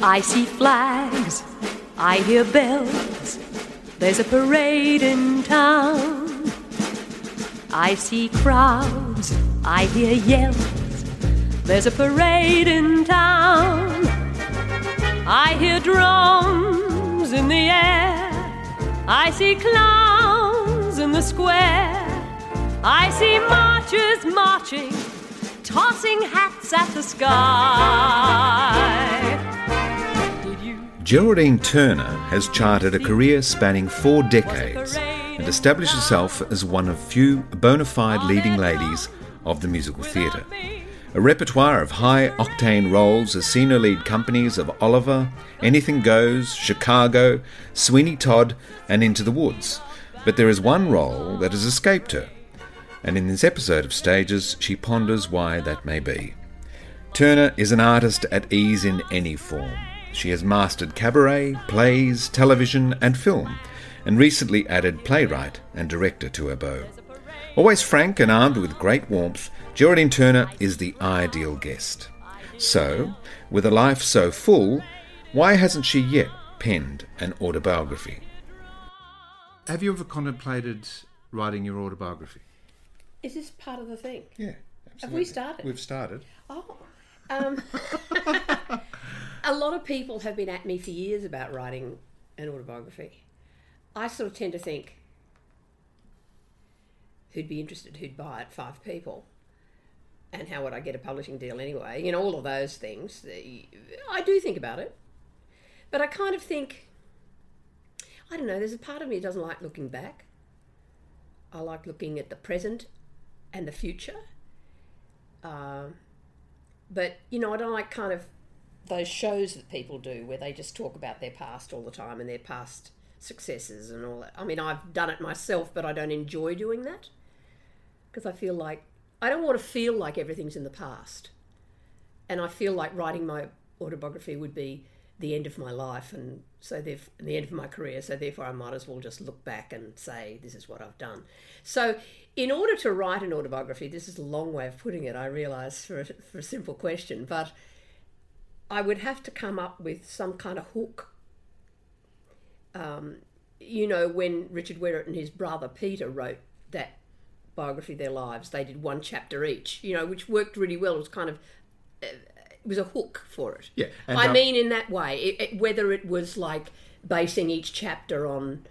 I see flags, I hear bells. There's a parade in town. I see crowds, I hear yells. There's a parade in town. I hear drums in the air. I see clowns in the square. I see marchers marching, tossing hats at the sky. Geraldine Turner has charted a career spanning four decades and established herself as one of few bona fide leading ladies of the musical theatre. A repertoire of high octane roles as senior lead companies of Oliver, Anything Goes, Chicago, Sweeney Todd, and Into the Woods. But there is one role that has escaped her, and in this episode of Stages, she ponders why that may be. Turner is an artist at ease in any form. She has mastered cabaret, plays, television, and film, and recently added playwright and director to her bow. Always frank and armed with great warmth, Geraldine Turner is the ideal guest. So, with a life so full, why hasn't she yet penned an autobiography? Have you ever contemplated writing your autobiography? Is this part of the thing? Yeah. Absolutely. Have we started? We've started. Oh. Um, a lot of people have been at me for years about writing an autobiography. I sort of tend to think who'd be interested, who'd buy it, five people. And how would I get a publishing deal anyway? You know, all of those things. I do think about it. But I kind of think, I don't know, there's a part of me that doesn't like looking back. I like looking at the present and the future. Um, but you know, I don't like kind of those shows that people do where they just talk about their past all the time and their past successes and all that. I mean, I've done it myself, but I don't enjoy doing that because I feel like I don't want to feel like everything's in the past. And I feel like writing my autobiography would be the end of my life and so therefore the end of my career so therefore I might as well just look back and say this is what I've done. So in order to write an autobiography, this is a long way of putting it, I realise, for a, for a simple question, but I would have to come up with some kind of hook. Um, you know, when Richard Wherrett and his brother Peter wrote that biography, Their Lives, they did one chapter each, you know, which worked really well. It was kind of, uh, it was a hook for it. Yeah, and, I um, mean, in that way, it, it, whether it was like basing each chapter on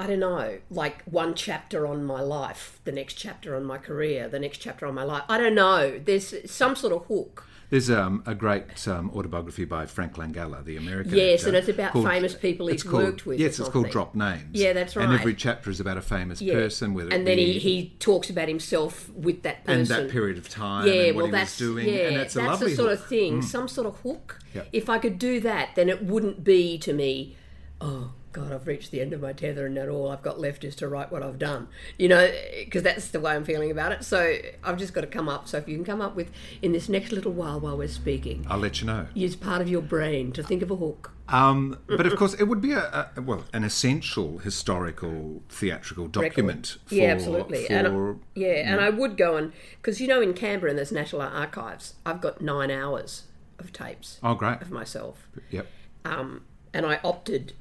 I don't know, like one chapter on my life, the next chapter on my career, the next chapter on my life. I don't know. There's some sort of hook. There's um, a great um, autobiography by Frank Langella, the American Yes, actor, and it's about called- famous people he's called- worked with. Yes, it's called. Drop Names. Yeah, that's right. And every chapter is about a famous Yeah. person, whether and then he, he talks about himself with that person. and that period of time Yeah, and what well, he that's was doing, yeah, and it's a that's the sort hook. Mm. of thing, some sort of hook. Yep. If I could do that, then it wouldn't be to me, oh God, I've reached the end of my tether, and now all I've got left is to write what I've done. You know, because that's the way I'm feeling about it. So I've just got to come up. So if you can come up with in this next little while while we're speaking, I'll let you know. use part of your brain to think of a hook. Um, but of course, it would be a, a well an essential historical theatrical document. For, yeah, absolutely. For, and I, yeah, and I would go and because you know in Canberra and there's National Archives, I've got nine hours of tapes oh, great. of myself, Yep. um, and I opted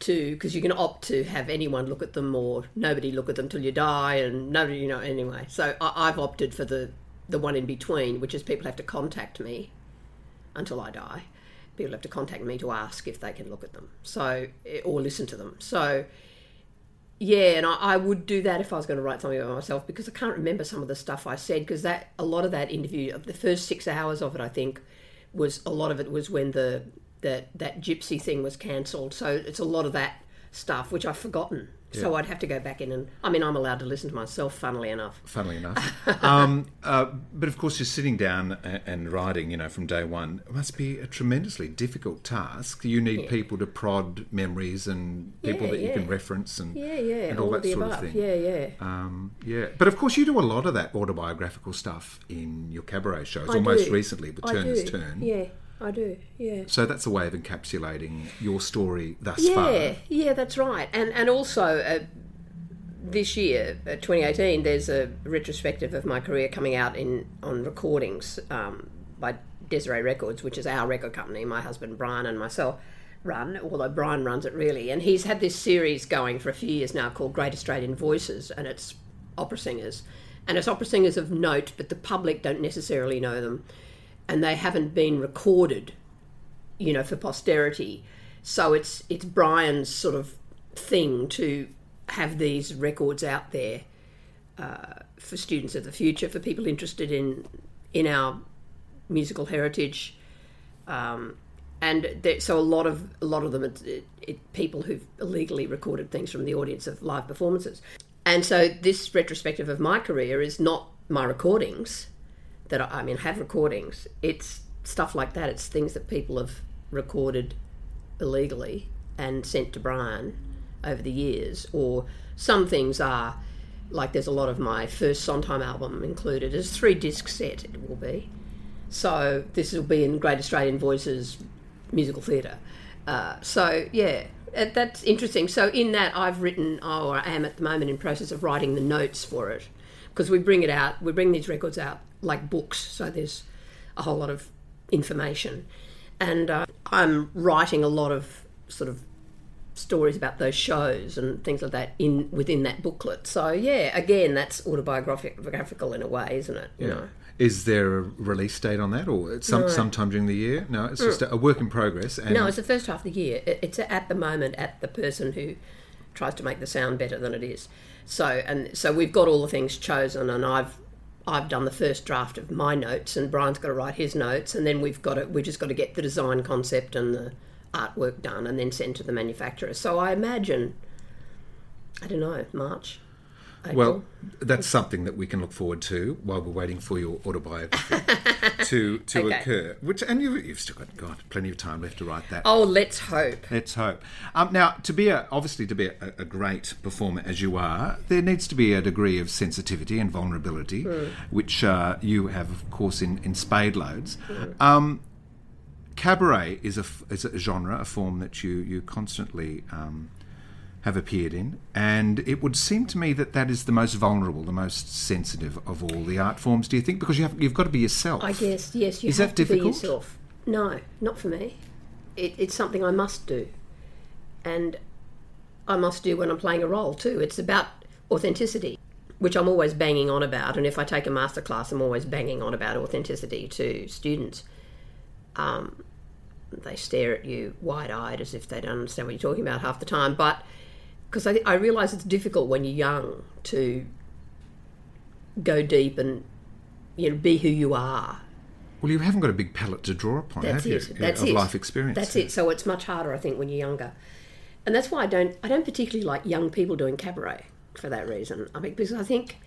to because you can opt to have anyone look at them or nobody look at them till you die, and nobody you know anyway. So I, I've opted for the the one in between, which is people have to contact me until I die. People have to contact me to ask if they can look at them, so eh, or listen to them. So yeah, and I, I would do that if I was going to write something about myself because I can't remember some of the stuff I said because that a lot of that interview, the first six hours of it, I think, was a lot of it was when the that that gypsy thing was cancelled. So it's a lot of that stuff which I've forgotten. So I'd have to go back in and I mean I'm allowed to listen to myself, funnily enough. Funnily enough, um, uh, but of course, you're sitting down a- and writing. You know, from day one, it must be a tremendously difficult task. You need people to prod memories and people Yeah, that you can reference and Yeah, yeah, and all, all that sort above. of thing. Yeah, yeah. Um, yeah, but of course you do a lot of that autobiographical stuff in your cabaret shows, I or most do. recently with I Turner's do. Turn. Yeah, I do. Yeah. So that's a way of encapsulating your story thus Yeah, far. yeah, yeah, that's right. And and also uh, this year, uh, 2018, there's a retrospective of my career coming out in on recordings um, by Desiree Records, which is our record company, my husband Brian and myself run, although Brian runs it really. And he's had this series going for a few years now called Great Australian Voices, and it's opera singers. And it's opera singers of note, but the public don't necessarily know them. And they haven't been recorded, you know, for posterity. So it's it's Brian's sort of thing to have these records out there uh, for students of the future, for people interested in in our musical heritage. Um, and there, so a lot of a lot of them it, it, it, people who've illegally recorded things from the audience of live performances and so this retrospective of my career is not my recordings that I, I mean have recordings it's stuff like that it's things that people have recorded illegally and sent to Brian over the years or some things are like there's a lot of my first Sondheim album included as three disc set it will be so this will be in Great Australian Voices musical theatre. Uh, so yeah, that's interesting. So in that, I've written, oh, or I am at the moment in process of writing the notes for it because we bring it out. We bring these records out like books, so there's a whole lot of information, and uh, I'm writing a lot of sort of stories about those shows and things like that in within that booklet. So yeah, again, that's autobiographical in a way, isn't it? You yeah. know. Is there a release date on that, or some No. sometime during the year? No, it's just a, a work in progress. And No, it's the first half of the year. It's at the moment at the person who tries to make the sound better than it is. So and so we've got all the things chosen, and I've I've done the first draft of my notes, and Brian's got to write his notes, and then we've got to we just got to get the design concept and the artwork done, and then send to the manufacturer. So I imagine, I don't know, March. April. Well, that's something that we can look forward to while we're waiting for your autobiography to to Okay. occur. Which and you've, you've still got God, plenty of time left to write that. oh, let's hope. Let's hope. Um, now, to be a, obviously to be a, a great performer as you are, there needs to be a degree of sensitivity and vulnerability, which uh, you have, of course, in, in spade loads. Um, cabaret is a, is a genre, a form that you you constantly um, have appeared in, and it would seem to me that that is the most vulnerable, the most sensitive of all the art forms. Do you think? Because you have you've got to be yourself. I guess yes. You Is have that to be yourself. No, not for me. It, it's something I must do, and I must do when I'm playing a role too. It's about authenticity, which I'm always banging on about. And if I take a master class, I'm always banging on about authenticity to students. Um, they stare at you wide-eyed as if they don't understand what you're talking about half the time. But because I, I realise it's difficult when you're young to go deep and you know be who you are Well, you haven't got a big palette to draw upon, that's have you? That's of it. life experience. That's it. So it's much harder, I think, when you're younger, and that's why I don't. I don't particularly like young people doing cabaret for that reason. I mean, because I think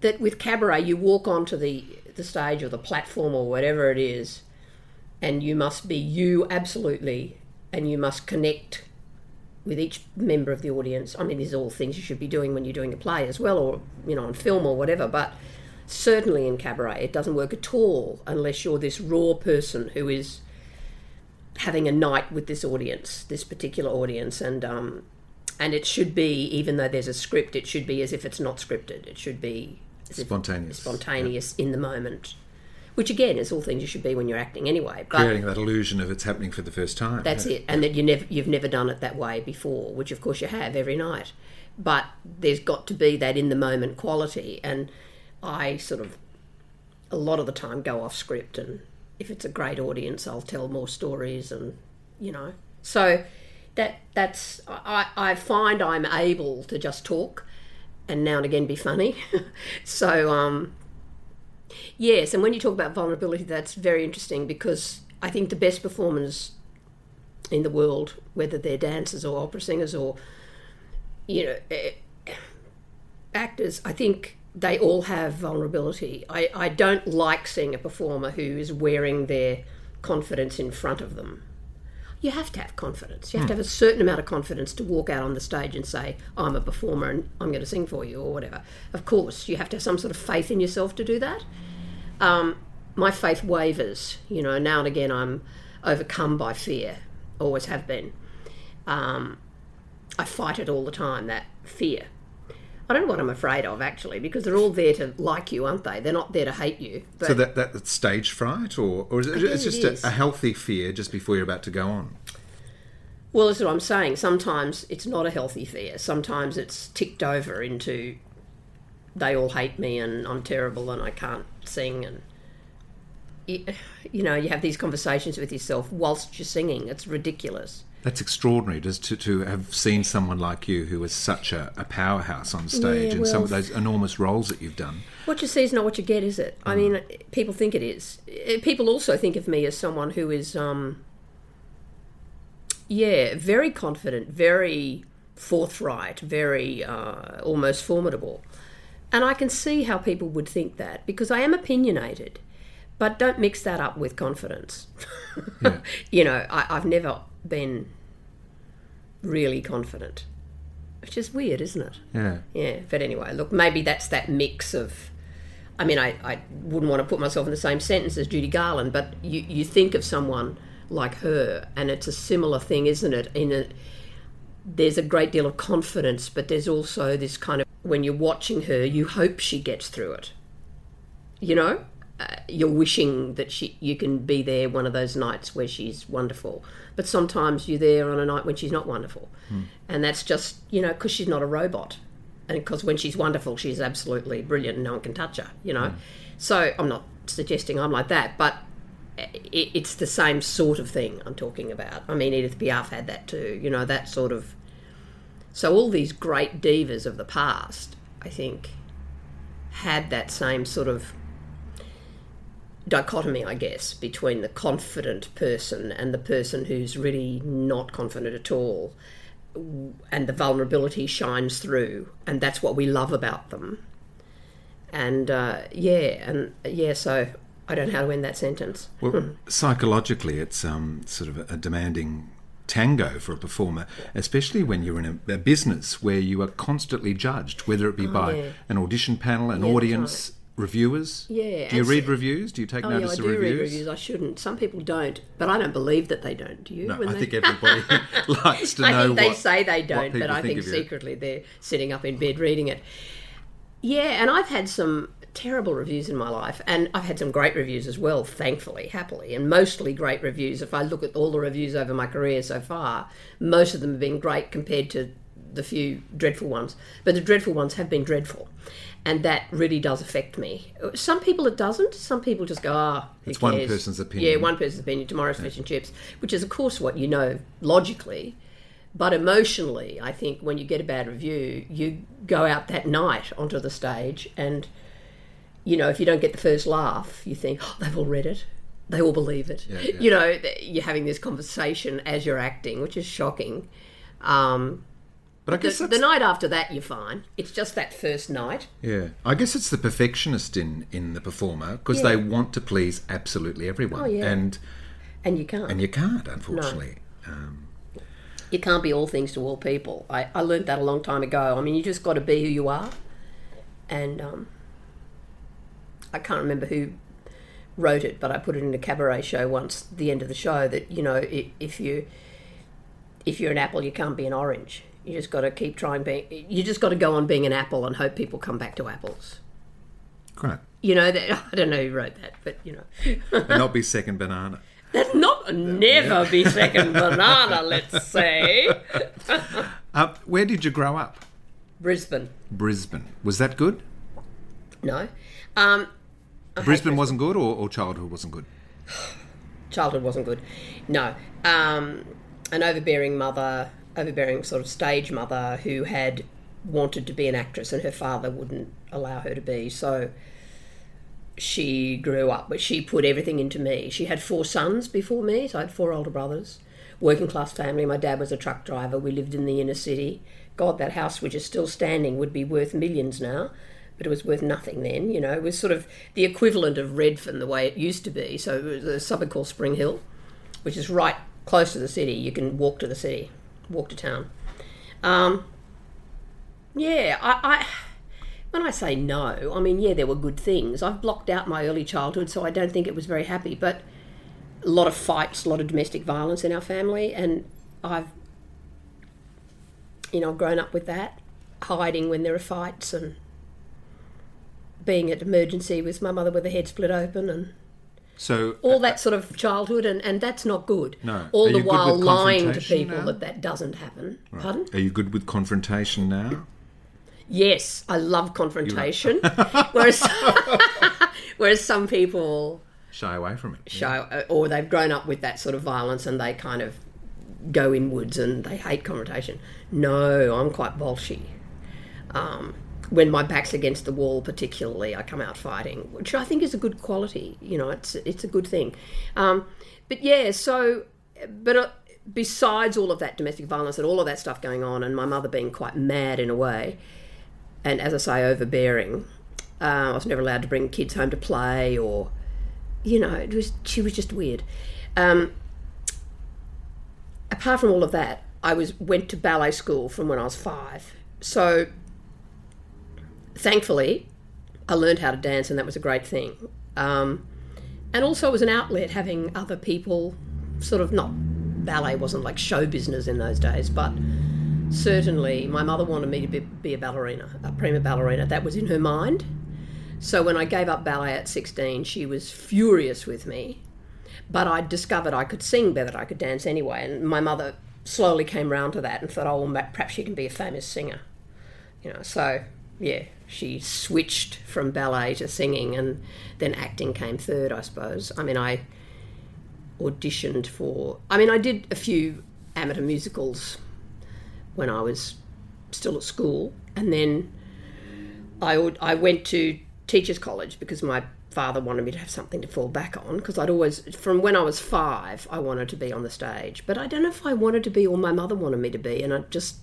that with cabaret, you walk onto the the stage or the platform or whatever it is, and you must be you absolutely, and you must connect with each member of the audience. I mean, these are all things you should be doing when you're doing a play as well, or you know, on film or whatever. But certainly in cabaret, it doesn't work at all unless you're this raw person who is having a night with this audience, this particular audience, and um, and it should be, even though there's a script, it should be as if it's not scripted. It should be Spontaneous. spontaneous in the moment, which again is all things you should be when you're acting anyway. But creating that illusion of it's happening for the first time. that's it, and that you never you've never done it that way before, which of course you have every night. But there's got to be that in the moment quality, and I sort of a lot of the time go off script, and if it's a great audience, I'll tell more stories, and you know, so that that's I, I find I'm able to just talk, and now and again be funny. so um, yes, and when you talk about vulnerability, that's very interesting because I think the best performers in the world, whether they're dancers or opera singers or you know eh, actors, I think they all have vulnerability. I, I don't like seeing a performer who is wearing their confidence in front of them. You have to have confidence. You have to have a certain amount of confidence to walk out on the stage and say, I'm a performer and I'm going to sing for you or whatever. Of course, you have to have some sort of faith in yourself to do that. Um, my faith wavers. You know, now and again I'm overcome by fear, always have been. Um, I fight it all the time, that fear. I don't know what I'm afraid of actually, because they're all there to like you, aren't they? They're not there to hate you. But So that, that's stage fright, or, or is it, it's just is. a, a healthy fear just before you're about to go on? Well, that's what I'm saying. Sometimes it's not a healthy fear. Sometimes it's ticked over into they all hate me and I'm terrible and I can't sing and you, you know you have these conversations with yourself whilst you're singing. It's ridiculous. That's extraordinary, just to, to have seen someone like you who is such a, a powerhouse on stage Yeah, and some of those enormous roles that you've done. What you see is not what you get, is it? I mean, people think it is. Eh, People also think of me as someone who is, um, yeah, very confident, very forthright, very uh, almost formidable. And I can see how people would think that because I am opinionated. But don't mix that up with confidence. Yeah. you know, I, I've never been really confident, which is weird, isn't it? Yeah. Yeah, but anyway, look, maybe that's that mix of. I mean, I, I wouldn't want to put myself in the same sentence as Judy Garland, but you, you think of someone like her, and it's a similar thing, isn't it? In a, there's a great deal of confidence, but there's also this kind of when you're watching her, you hope she gets through it. You know, uh, you're wishing that she you can be there one of those nights where she's wonderful, but sometimes you're there on a night when she's not wonderful, and that's just you know because she's not a robot, and because when she's wonderful, she's absolutely brilliant, and no one can touch her. You know, so I'm not suggesting I'm like that, but it, it's the same sort of thing I'm talking about. I mean, Edith Piaf had that too. You know, that sort of. So all these great divas of the past, I think, had that same sort of dichotomy, I guess, between the confident person and the person who's really not confident at all. And the vulnerability shines through, and that's what we love about them. And uh, yeah, and yeah, so I don't know how to end that sentence. Well, psychologically, it's um, sort of a demanding tango for a performer, especially when you're in a, a business where you are constantly judged, whether it be by Oh, yeah. an audition panel, an Yeah, audience, reviewers. Yeah, Do you read reviews? Do you take Oh yeah, notice I of do reviews? read reviews. I shouldn't. Some people don't, but I don't believe that they don't. Do you? No, I they- think everybody likes to know. I think they what, say they don't, but I think, you. secretly they're sitting up in bed reading it. Yeah, and I've had some terrible reviews in my life, and I've had some great reviews as well, thankfully, happily, and mostly great reviews. If I look at all the reviews over my career so far, most of them have been great compared to the few dreadful ones. But the dreadful ones have been dreadful. And that really does affect me. Some people it doesn't. Some people just go, ah, who It's one person's opinion. Yeah, one person's opinion. Tomorrow's fish and chips, which is of course what you know logically, but emotionally, I think when you get a bad review, you go out that night onto the stage, and you know if you don't get the first laugh, you think oh, they've all read it, they all believe it. Yeah, yeah. You know, you're having this conversation as you're acting, which is shocking. Um, But I the, guess that's, the night after that, you're fine. It's just that first night. yeah, I guess it's the perfectionist in in the performer because Yeah. they want to please absolutely everyone, Oh, yeah. and And you can't. and you can't, unfortunately. Um, you can't be all things to all people. I, I learned that a long time ago. I mean, you just got to be who you are. And um, I can't remember who wrote it, but I put it in a cabaret show once. The end of the show, that you know, if, if you if you're an apple, you can't be an orange. You just got to keep trying being. You just got to go on being an apple and hope people come back to apples. great, You know that I don't know who wrote that, but you know, and not be second banana. that's not never be second banana. Let's say Uh, where did you grow up? Brisbane. Brisbane. Was that good? No. Um, Brisbane wasn't good, or, or childhood wasn't good. childhood wasn't good. No. Um, an overbearing mother, overbearing sort of stage mother who had wanted to be an actress and her father wouldn't allow her to be. So she grew up, but she put everything into me. She had four sons before me, so I had four older brothers. Working class family. My dad was a truck driver. We lived in the inner city. God, that house, which is still standing, would be worth millions now, but it was worth nothing then. You know, it was sort of the equivalent of Redfern the way it used to be. So it was a suburb called Spring Hill, which is right close to the city. You can walk to the city, walk to town. Um, yeah, I, I when I say no, I mean yeah, there were good things. I've blocked out my early childhood, so I don't think it was very happy. But a lot of fights, a lot of domestic violence in our family, and I've you know grown up with that. hiding when there are fights and being at emergency with my mother with her head split open and So, all that sort of childhood, and, and that's not good. No. All Are the while lying to people now? that that doesn't happen. Pardon? are you good with confrontation now? Yes, I love confrontation. whereas, whereas some people Shy away from it. show, uh, or they've grown up with that sort of violence and they kind of go inwards and they hate confrontation. No, I'm quite bolshy. Um, when my back's against the wall, particularly, I come out fighting, which I think is a good quality. You know, it's it's a good thing. Um, but yeah, so but uh, besides all of that domestic violence and all of that stuff going on, and my mother being quite mad in a way, and as I say, overbearing, uh, I was never allowed to bring kids home to play or you know, it was she was just weird. Um, apart from all of that, I was went to ballet school from when I was five. So thankfully, I learned how to dance, and that was a great thing. Um, and also, it was an outlet having other people, sort of not ballet wasn't like show business in those days, but certainly my mother wanted me to be, be a ballerina, a prima ballerina. That was in her mind. So when I gave up ballet at 16, she was furious with me. But I discovered I could sing better, I could dance anyway. And my mother slowly came round to that and thought, oh, well, perhaps she can be a famous singer. You know, so yeah, she switched from ballet to singing, and then acting came third, I suppose. I mean, I auditioned for, I mean, I did a few amateur musicals when I was still at school, and then I, I went to teachers college because my father wanted me to have something to fall back on because I'd always from when I was 5 I wanted to be on the stage. But I don't know if I wanted to be or my mother wanted me to be and it just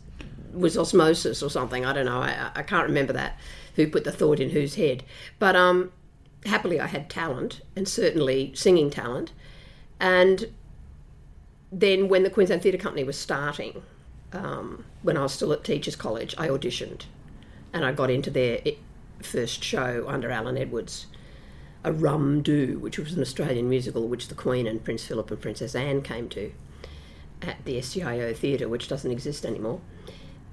was osmosis or something. I don't know. I, I can't remember that who put the thought in whose head but um happily I had talent and certainly singing talent and then when the Queensland Theatre Company was starting um, when I was still at teachers college I auditioned and I got into their first show under Alan Edwards, a Rum Do, which was an Australian musical which the Queen and Prince Philip and Princess Anne came to at the SGIO Theatre, which doesn't exist anymore.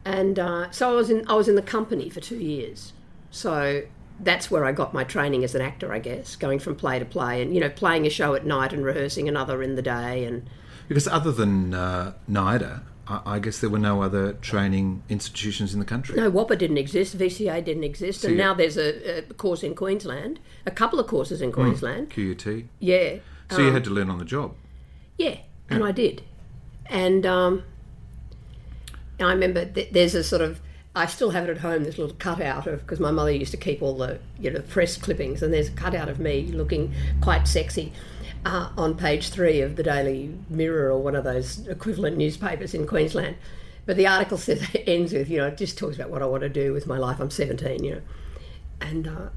And uh, so I was in I was in the company for two years. So that's where I got my training as an actor, I guess, going from play to play, and you know, playing a show at night and rehearsing another in the day, and Because other than uh, NIDA, I, I guess there were no other training institutions in the country. No, WAAPA didn't exist, VCA didn't exist, and now there's a, a course in Queensland, a couple of courses in Queensland. QUT. Yeah. So you had to learn on the job. Yeah, and I did. And um, I remember th- there's a sort of I still have it at home. This little cutout of because my mother used to keep all the you know press clippings, and there's a cutout of me looking quite sexy uh, on page three of the Daily Mirror or one of those equivalent newspapers in Queensland. But the article says ends with you know it just talks about what I want to do with my life. I'm 17, you know, and uh,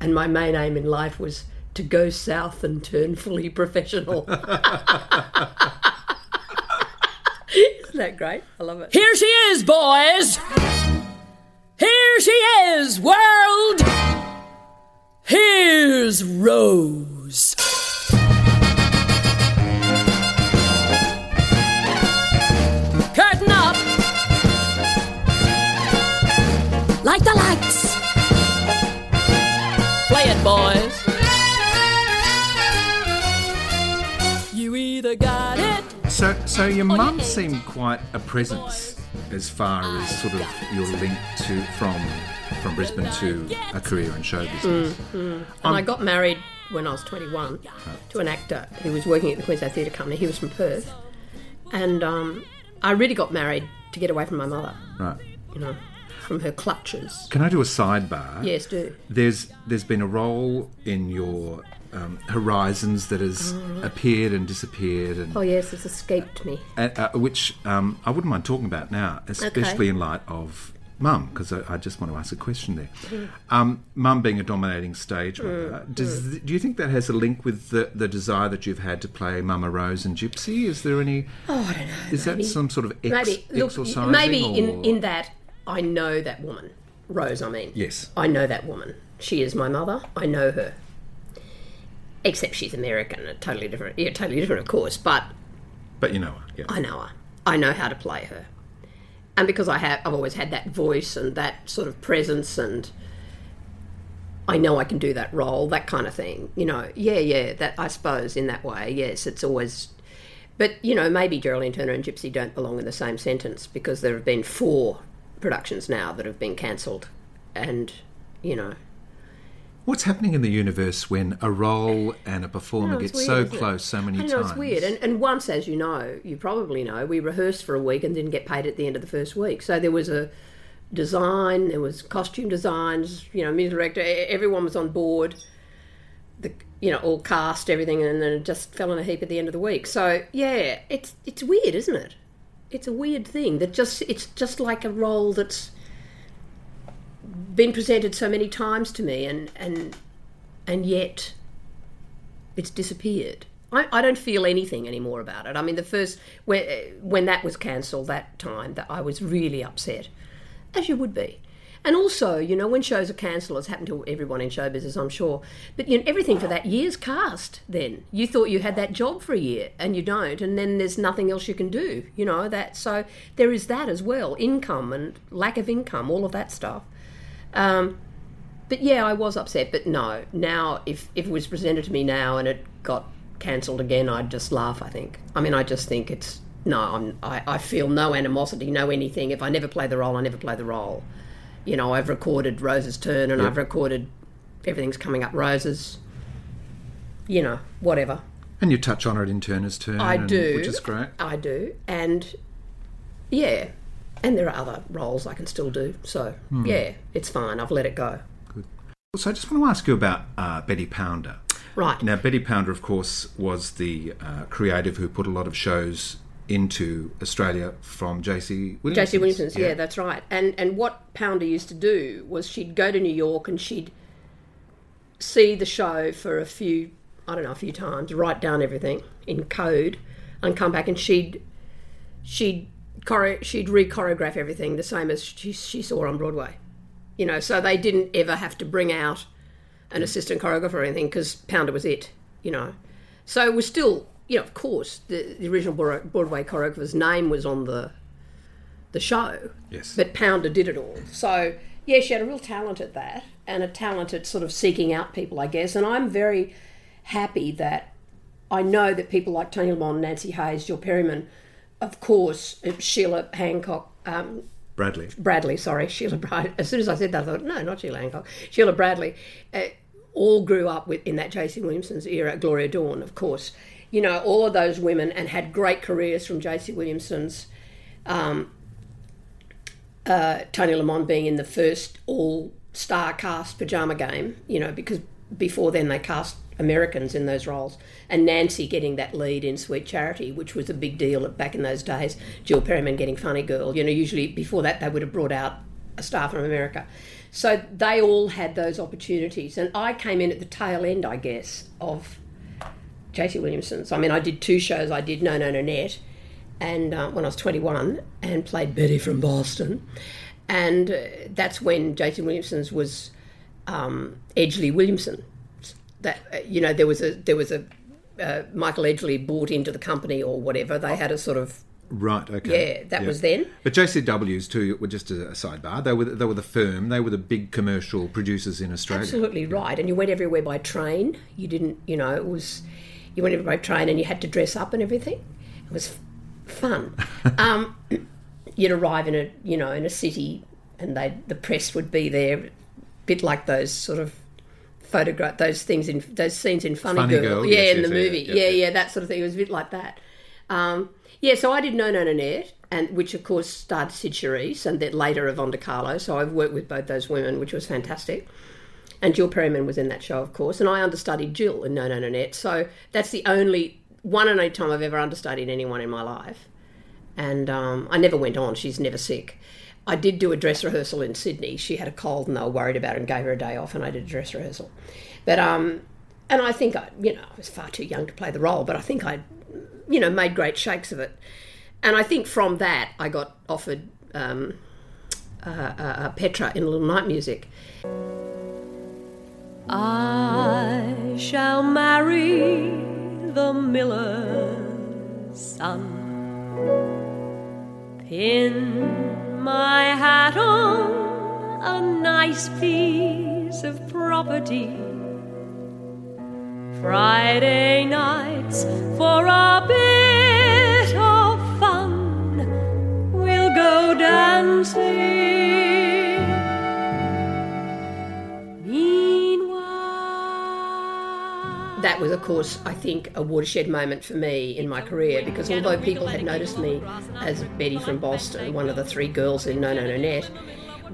and my main aim in life was to go south and turn fully professional. Isn't that great? I love it. Here she is, boys! Here she is, world! Here's Rose. So, so your mum yeah. seemed quite a presence as far as sort of your link to from from Brisbane to a career in show business. Mm, mm. And I um, got married when I was 21 to an actor who was working at the Queensland Theatre Company. He was from Perth. And um, I really got married to get away from my mother, Right. you know, from her clutches. Can I do a sidebar? Yes, do. There's there's been a role in your um, Horizons that has appeared and disappeared, and Oh, yes, it's escaped me. uh, uh, which um, I wouldn't mind talking about now, especially in light of Mum, because I, I just want to ask a question there. Um, Mum being a dominating stage mother, does th- do you think that has a link with the, the desire that you've had to play Mama Rose and Gypsy? Is there any? Oh, I don't know. Is that some sort of ex- maybe look, maybe or- in, in that I know that woman, Rose. I mean, Yes. I know that woman. She is my mother. I know her. Except she's American, a totally different. Yeah, totally different, of course. But But you know, her, yeah. I know her. I know how to play her. and because I have, I've always had that voice and that sort of presence, and I know I can do that role, that kind of thing. You know, yeah, yeah. That I suppose in that way, yes, it's always. But you know, maybe Geraldine Turner and Gypsy don't belong in the same sentence because there have been four productions now that have been cancelled, and you know, What's happening in the universe when a role and a performer oh, it's get weird, so isn't it? close so many I know times? it's weird, and, and once, as you know, you probably know, we rehearsed for a week and didn't get paid at the end of the first week. So there was a design, there was costume designs, you know, music director, everyone was on board. The you know all cast everything, and then it just fell in a heap at the end of the week. So yeah, it's it's weird, isn't it? It's a weird thing that just it's just like a role that's been presented so many times to me, and and and yet it's disappeared. I, I don't feel anything anymore about it. I mean, the first when when that was cancelled, that time that I was really upset, as you would be. And also, you know, when shows are cancelled, it's happened to everyone in show business, I'm sure. But you know, everything for that year's cast. Then you thought you had that job for a year, and you don't, and then there's nothing else you can do. You know that. So there is that as well, income and lack of income, all of that stuff. Um, but yeah, I was upset. But no, now if if it was presented to me now and it got cancelled again, I'd just laugh. I think. I mean, I just think it's no. I'm, I I feel no animosity, no anything. If I never play the role, I never play the role. You know, I've recorded Rose's turn, and Yep. I've recorded everything's coming up Roses. You know, whatever. And you touch on it in Turner's turn, I and- do. which is great. I do, and yeah, and there are other roles I can still do. So Hmm. yeah, it's fine. I've let it go. Good. So I just want to ask you about uh, Betty Pounder. Right. Now, Betty Pounder, of course, was the uh, creative who put a lot of shows into Australia from J.C. Williams. JC Williamson's, yeah. that's right. And and what Pounder used to do was she'd go to New York and she'd see the show for a few, I don't know, a few times, write down everything in code, and come back and she'd she'd chore- she'd re-choreograph everything the same as she, she saw on Broadway. You know, so they didn't ever have to bring out an assistant choreographer or anything because Pounder was it. You know, so it was still, you know, of course, the, the original Broadway choreographer's name was on the the show. Yes. But Pounder did it all. So, yeah, she had a real talent at that and a talent at sort of seeking out people, I guess. And I'm very happy that I know that people like Toni Lamond, Nancy Hayes, Jill Perryman, of course, Sheila Hancock, um, Bradley. Bradley, sorry, Sheila Bradley. As soon as I said that, I thought, no, not Sheila Hancock. Sheila Bradley uh, all grew up with in that J.C. Williamson's era, Gloria Dawn, of course. You know, all of those women and had great careers from J.C. Williamson's. Um, uh, Toni Lamond being in the first all star cast pajama game, you know, because before then they cast Americans in those roles, and Nancy getting that lead in Sweet Charity, which was a big deal back in those days. Jill Perryman getting Funny Girl, you know, usually before that they would have brought out a star from America. So they all had those opportunities, and I came in at the tail end, I guess, of JC Williamson's. I mean, I did two shows. I did No No Nanette, and uh, when I was 21, and played Betty from Boston, and uh, that's when JC Williamson's was um, Edgley Williamson. That uh, you know, there was a there was a uh, Michael Edgley bought into the company or whatever. They had a sort of Right. Okay. Yeah, that was then. But JCW's too were just a, a sidebar. They were they were the firm. They were the big commercial producers in Australia. Absolutely right. And you went everywhere by train. You didn't, you know, it was, you went everywhere by train and you had to dress up and everything. It was fun. um, you'd arrive in a, you know, in a city and they the press would be there, a bit like those sort of photograph, those things in, those scenes in Funny, Funny Girl. Girl, Yeah, yes, in the yes, movie. yeah, Yeah, yeah. that sort of thing. It was a bit like that. Um, yeah, so I did No No Nanette, and which of course starred Cyd Charisse and then later Yvonne De Carlo. So I've worked with both those women, which was fantastic. And Jill Perryman was in that show, of course, and I understudied Jill in No No Nanette. So that's the only one and only time I've ever understudied anyone in my life. And um, I never went on. She's never sick. I did do a dress rehearsal in Sydney. She had a cold and they were worried about it and gave her a day off, and I did a dress rehearsal. But um, and I think I, you know, I was far too young to play the role, but I think I, you know, made great shakes of it. And I think from that I got offered um, uh, uh, uh, Petra in Little Night Music. I shall marry the miller's son. Pin my hat on a nice piece of property. Friday nights for a bit of fun, we'll go dancing. That was, of course, I think, a watershed moment for me in my career because although people had noticed me as Betty from Boston, one of the three girls in No No Nanette,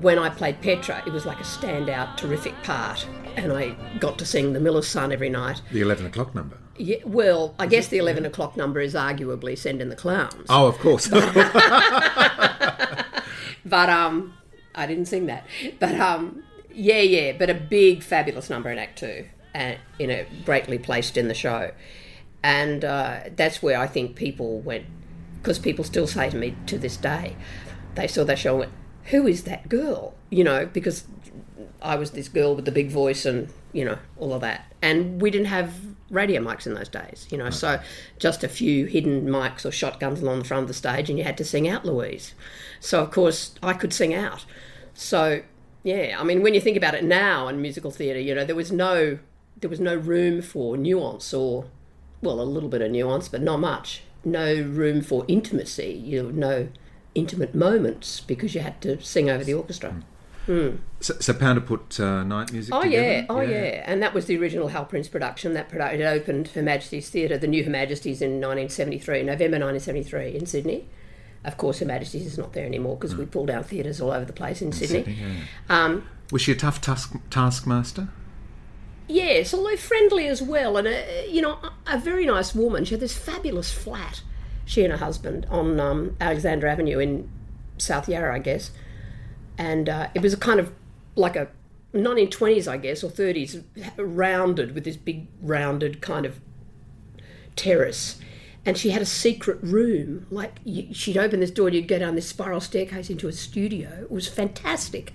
when I played Petra, it was like a standout, terrific part. And I got to sing The Miller's Son every night. The 11 o'clock number. Yeah, well, I guess the 11 o'clock number is arguably Send in the Clowns. Oh, of course. But um, I didn't sing that. But um, yeah, yeah. But a big, fabulous number in Act Two, and you know, greatly placed in the show, and uh, that's where I think people went because people still say to me to this day, they saw that show and went, "Who is that girl?" You know, because I was this girl with the big voice and you know all of that, and we didn't have radio mics in those days. You know, so just a few hidden mics or shotguns along the front of the stage, and you had to sing out, Louise. So of course I could sing out. So yeah, I mean when you think about it now in musical theatre, you know there was no there was no room for nuance or well a little bit of nuance, but not much. No room for intimacy. You know, no intimate moments because you had to sing over the orchestra. so, so Pounder put uh, night music Oh together? yeah, oh yeah. and that was the original Hal Prince production. That production it opened Her Majesty's Theatre, the new Her Majesty's in 1973, November 1973 in Sydney. Of course, Her Majesty's is not there anymore because we pulled down theatres all over the place in Sydney. Sydney, yeah. Um, Was she a tough task, taskmaster? Yes, although friendly as well, and a, you know, a, very nice woman. She had this fabulous flat, she and her husband, on um, Alexandra Avenue in South Yarra, I guess. And uh, it was a kind of like a 1920s, I guess, or 30s, rounded with this big rounded kind of terrace. And she had a secret room. Like she'd open this door and you'd go down this spiral staircase into a studio. It was fantastic.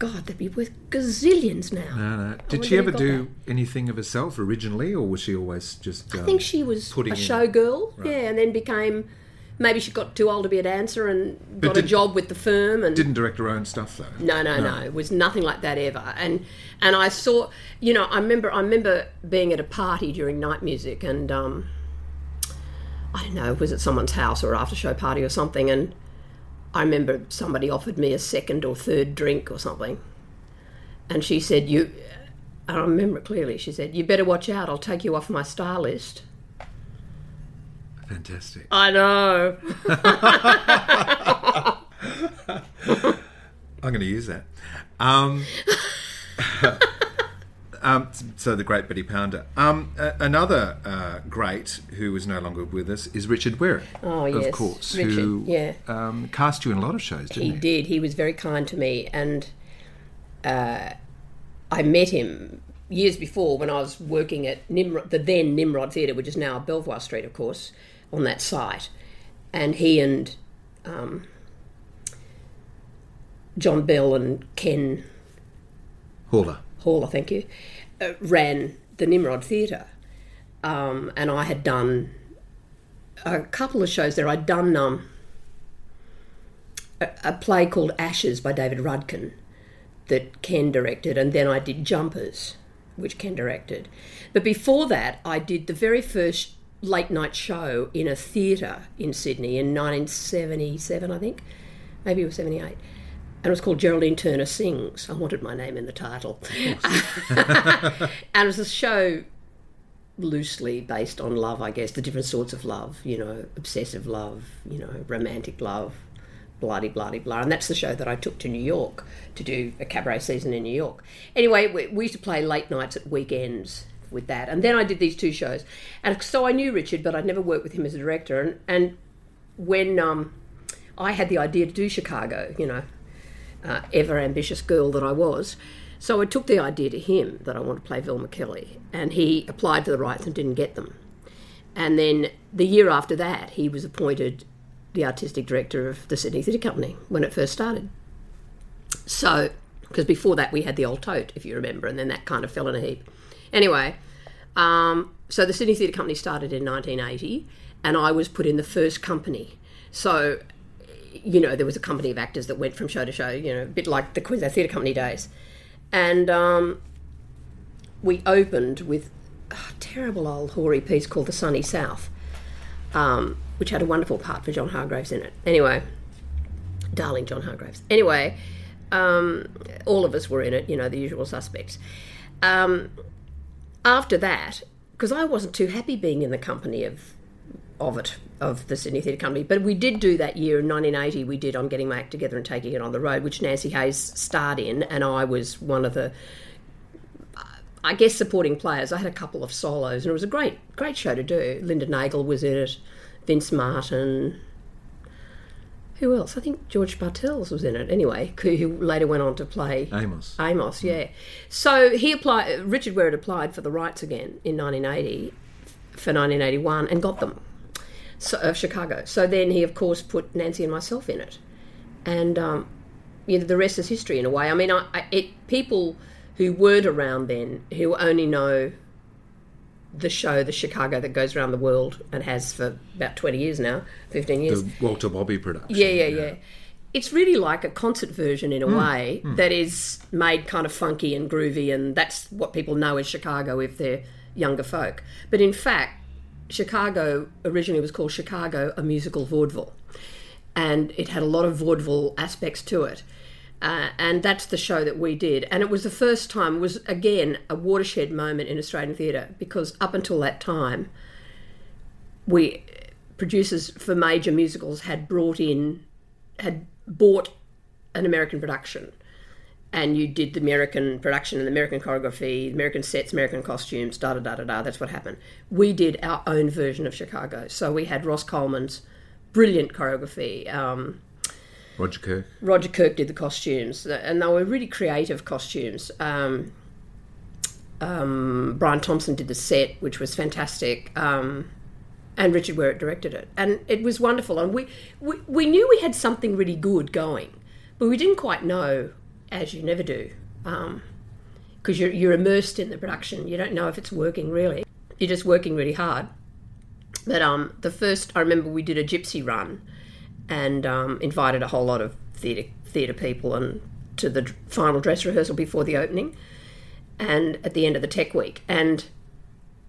God, they'd be worth gazillions now. No, no. Did she ever do anything of herself originally, or was she always just? Um, I think she was a showgirl, yeah, and then became maybe she got too old to be a dancer and got a job with the firm and didn't direct her own stuff though. no, no, no, It was nothing like that ever. And and I saw, you know, I remember I remember being at a party during night music, and um, I don't know, was it someone's house or after show party or something, and I remember somebody offered me a second or third drink or something, and she said, "You," I remember it clearly. She said, "You better watch out. I'll take you off my star list." Fantastic. I know. I'm going to use that. Um, um, so the great Betty Pounder. Um, a- another uh, great who is no longer with us is Richard Wherrett. Oh, yes, of course, Richard, who yeah. um, cast you in a lot of shows, didn't He he? did. He was very kind to me, and uh, I met him years before when I was working at Nimrod, the then Nimrod Theatre, which is now Belvoir Street, of course, on that site. And he and um, John Bell and Ken Horler. Hall, I thank you, uh, ran the Nimrod Theatre. Um, and I had done a couple of shows there. I'd done um, a, a play called Ashes by David Rudkin that Ken directed, and then I did Jumpers, which Ken directed. But before that, I did the very first late night show in a theatre in Sydney in 1977, I think. Maybe it was 78 and it was called Geraldine Turner Sings. I wanted my name in the title. and it was a show loosely based on love, I guess, the different sorts of love, you know, obsessive love, you know, romantic love, bloody, bloody, blah. And that's the show that I took to New York to do a cabaret season in New York. Anyway, we, we used to play late nights at weekends with that. And then I did these two shows. And so I knew Richard, but I'd never worked with him as a director. And, and when um, I had the idea to do Chicago, you know, uh, ever ambitious girl that I was. So I took the idea to him that I wanted to play Velma Kelly, and he applied for the rights and didn't get them. And then the year after that, he was appointed the artistic director of the Sydney Theatre Company when it first started. So, because before that we had the old tote, if you remember, and then that kind of fell in a heap. Anyway, um, so the Sydney Theatre Company started in 1980, and I was put in the first company. So you know, there was a company of actors that went from show to show, you know, a bit like the Queensland Theatre Company days. And um, we opened with a terrible old hoary piece called The Sunny South, um, which had a wonderful part for John Hargreaves in it. Anyway, darling John Hargreaves. Anyway, um, all of us were in it, you know, the usual suspects. Um, after that, because I wasn't too happy being in the company of of it of the Sydney Theatre Company, but we did do that year in 1980. We did on getting my act together and taking it on the road, which Nancy Hayes starred in, and I was one of the. I guess supporting players. I had a couple of solos, and it was a great, great show to do. Linda Nagle was in it, Vince Martin, who else? I think George Spartels was in it anyway, who later went on to play Amos. Amos, yeah. So he applied. Richard Wherrett applied for the rights again in 1980 for 1981 and got them. So, of Chicago. So then he, of course, put Nancy and myself in it, and um, you know the rest is history in a way. I mean, I, I, it people who weren't around then who only know the show, the Chicago that goes around the world and has for about 20 years now, 15 years. The Walter Bobbie production. Yeah, yeah, yeah. It's really like a concert version in a way that is made kind of funky and groovy, and that's what people know as Chicago if they're younger folk. But in fact, Chicago originally was called Chicago, a musical vaudeville, and it had a lot of vaudeville aspects to it. Uh, and that's the show that we did. And it was the first time, was again a watershed moment in Australian theatre because up until that time, we producers for major musicals had brought in, had bought an American production. And you did the American production and the American choreography, American sets, American costumes, da da da da da. That's what happened. We did our own version of Chicago. So we had Ross Coleman's brilliant choreography. Um, Roger Kirk. Roger Kirk did the costumes, and they were really creative costumes. Um, um, Brian Thomson did the set, which was fantastic, um, and Richard Wherrett directed it, and it was wonderful. And we, we we knew we had something really good going, but we didn't quite know, as you never do, because you're you're immersed in the production. You don't know if it's working really. You're just working really hard. But um, the first, I remember we did a gypsy run, and um, invited a whole lot of theatre theatre people and to the final dress rehearsal before the opening, and at the end of the tech week, and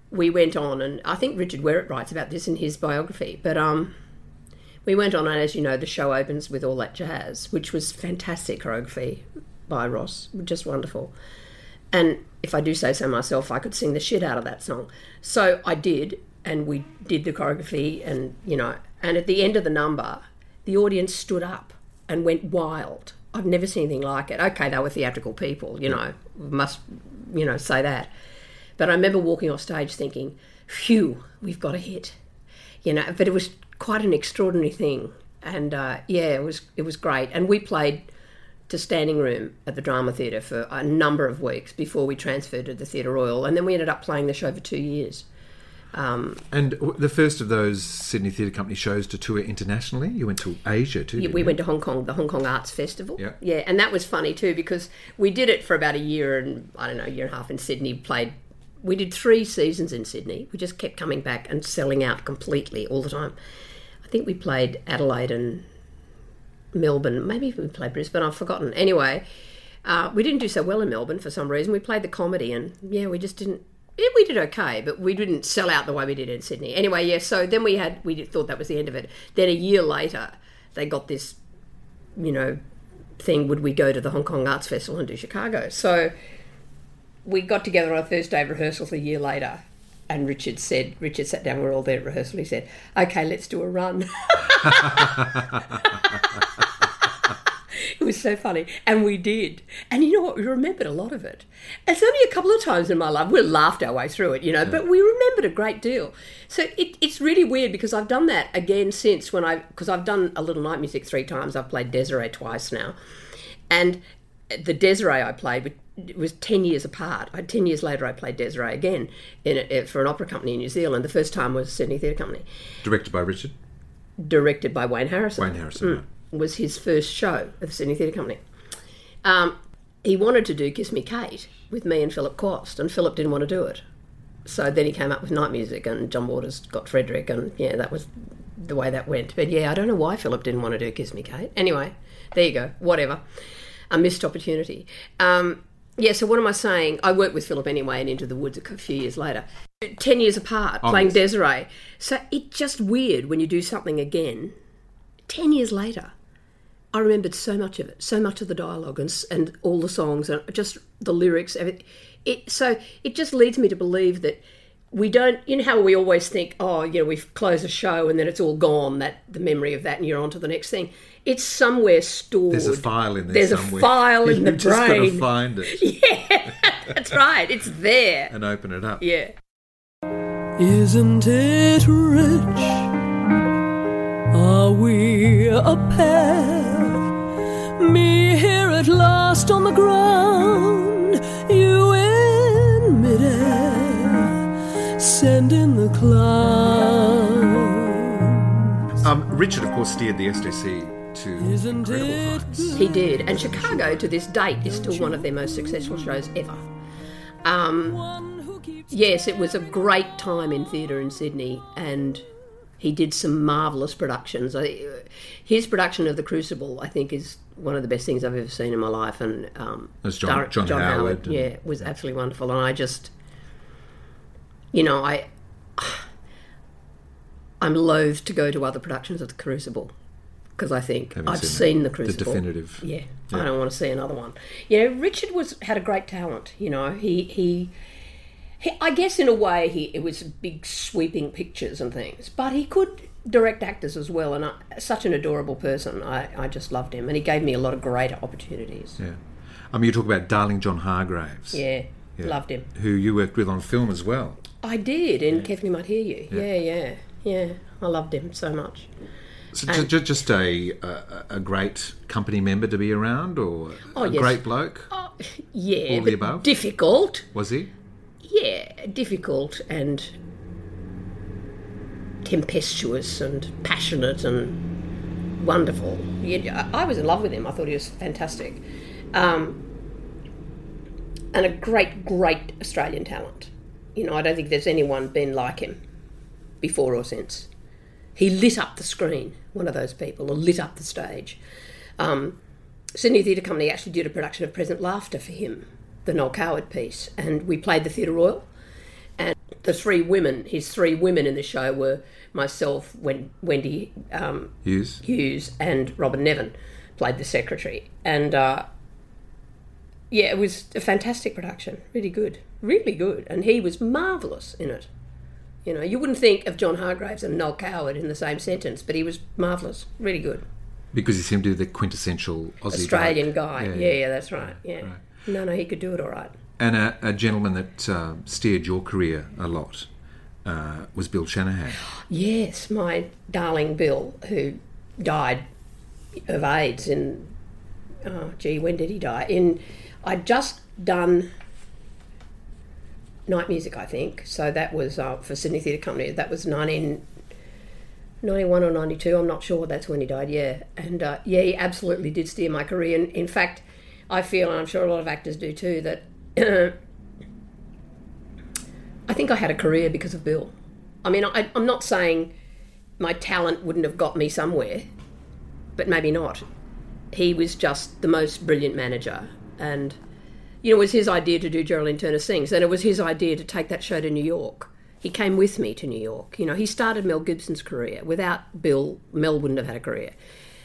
we went on, and I think Richard Wherrett writes about this in his biography, but um, we went on, and as you know, the show opens with all that jazz, which was fantastic choreography by Ross, just wonderful. And if I do say so myself, I could sing the shit out of that song. So I did, and we did the choreography, and you know, and at the end of the number, the audience stood up and went wild. I've never seen anything like it. Okay, they were theatrical people, you know, must, you know, say that. But I remember walking off stage thinking, phew, we've got a hit. You know, but it was quite an extraordinary thing. And uh, yeah, it was it was great. And we played to standing room at the Drama Theatre for a number of weeks before we transferred to the Theatre Royal. And then we ended up playing the show for two years. Um, And the first of those Sydney Theatre Company shows to tour internationally. You went to Asia too. Yeah, we went to Hong Kong, the Hong Kong Arts Festival. Yeah. Yeah, and that was funny too because we did it for about a year and I don't know, a year and a half in Sydney. Played, we did three seasons in Sydney. We just kept coming back and selling out completely all the time. I think we played Adelaide and Melbourne. Maybe we played Brisbane. I've forgotten. Anyway, uh, we didn't do so well in Melbourne for some reason. We played the comedy and yeah, we just didn't. Yeah, we did okay, but we didn't sell out the way we did in Sydney. Anyway, yeah. So then we had we thought that was the end of it. Then a year later, they got this, you know, thing. Would we go to the Hong Kong Arts Festival and do Chicago? So we got together on a Thursday rehearsals a year later, and Richard said, Richard sat down. We are all there at rehearsal. He said, "Okay, let's do a run." It was so funny. And we did. And you know what? We remembered a lot of it. It's only a couple of times in my life we laughed our way through it, you know, but we remembered a great deal. So it, it's really weird because I've done that again since when I, because I've done a little night music three times. I've played Desiree twice now. And the Desiree I played was 10 years apart. I, 10 years later, I played Desiree again in a, for an opera company in New Zealand. The first time was Sydney Theatre Company, Directed by Richard directed by Wayne Harrison Wayne Harrison. right. was his first show at the Sydney Theatre Company. Um, he wanted to do Kiss Me Kate with me and Philip Quast, and Philip didn't want to do it. So then he came up with Night Music, and John Waters got Frederick, and yeah, that was the way that went. But yeah, I don't know why Philip didn't want to do Kiss Me Kate. Anyway, there you go. Whatever. A missed opportunity. Um, yeah, so what am I saying? I worked with Philip anyway and Into the Woods a few years later. Ten years apart, playing. Desiree. So it's just weird when you do something again, ten years later. I remembered so much of it, so much of the dialogue and, and all the songs and just the lyrics. Everything. It, so it just leads me to believe that we don't, you know how we always think, oh, you know, we've closed a show and then it's all gone, that the memory of that, and you're on to the next thing. It's somewhere stored. There's a file in there There's somewhere. a file in the You've just got to find it yeah That's right, it's there. and open it up. Yeah. Isn't it rich? Are we a pair? Me here at last on the ground, you sending the clouds. Um, Richard, of course, steered the STC to Isn't incredible heights. He did. And Chicago, to this date, is still one of their most successful shows ever. Um, one who keeps yes, it was a great time in theatre in Sydney, and he did some marvellous productions. His production of The Crucible, I think, is one of the best things I've ever seen in my life. And um, There's John- John Howard and- yeah, was absolutely wonderful. And I just, you know, I, I'm loath to go to other productions of The Crucible because I think Haven't I've seen seen, the- The the Crucible. definitive. Yeah, Yeah. I don't want to see another one. You know, Richard was had a great talent. You know, he he. he I guess in a way, he it was big sweeping pictures and things, but he could direct actors as well, and I, such an adorable person. I, I just loved him, and he gave me a lot of great opportunities. Yeah. I mean, you talk about Darling John Hargreaves, Yeah, Yeah. loved him. who you worked with on film as well. I did, and Careful He Might Hear You. Yeah, yeah, yeah. I loved him so much. So ju- ju- just a, a a great company member to be around, or Oh, a yes. great bloke? Oh, yeah, All the above? difficult. Was he? yeah, difficult and tempestuous and passionate and wonderful. Yeah, I I was in love with him. I thought he was fantastic. Um, and a great, great Australian talent. You know, I don't think there's anyone been like him before or since. He lit up the screen, one of those people, or lit up the stage. Um, Sydney Theatre Company actually did a production of Present Laughter for him, the Noel Coward piece, and we played the Theatre Royal. And the three women, his three women in the show were myself, Wendy um, Hughes. Hughes, and Robyn Nevin played the secretary. And uh, yeah, it was a fantastic production, really good, really good. And he was marvellous in it. You know, you wouldn't think of John Hargreaves and Noel Coward in the same sentence, but he was marvellous, really good. Because he seemed to be the quintessential Aussie Australian guy. Yeah, Yeah, yeah. that's right. Yeah. No, no, he could do it all right. And a, a gentleman that uh, steered your career a lot uh, was Bill Shanahan. Yes, my darling Bill, who died of AIDS in, oh, gee, when did he die? In, I'd just done night music, I think. So that was uh, for Sydney Theatre Company. That was 1991 or 92. I'm not sure. That's when he died, yeah. And uh, yeah, he absolutely did steer my career. And in fact, I feel, and I'm sure a lot of actors do too, that I think I had a career because of Bill. I mean, I, I'm not saying my talent wouldn't have got me somewhere, but maybe not. He was just the most brilliant manager, and you know, it was his idea to do Geraldine Turner Sings, and it was his idea to take that show to New York. He came with me to New York. You know, he started Mel Gibson's career. Without Bill, Mel wouldn't have had a career.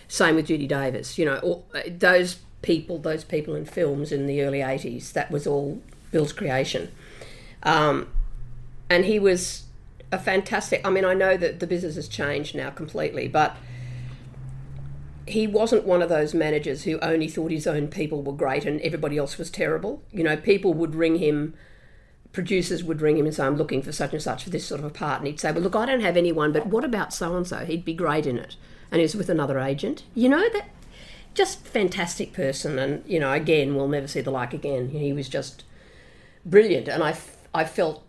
Same with Judy Davis. You know, all, uh, those people, those people in films in the early '80s, that was all Bill's creation. Um, and he was a fantastic. I mean, I know that the business has changed now completely, but he wasn't one of those managers who only thought his own people were great and everybody else was terrible. You know, people would ring him, producers would ring him and say, I'm looking for such and such for this sort of a part. And he'd say, Well, look, I don't have anyone, but what about so and so? He'd be great in it. And he was with another agent. You know, that just fantastic person. And, you know, again, we'll never see the like again. He was just brilliant. And I, I felt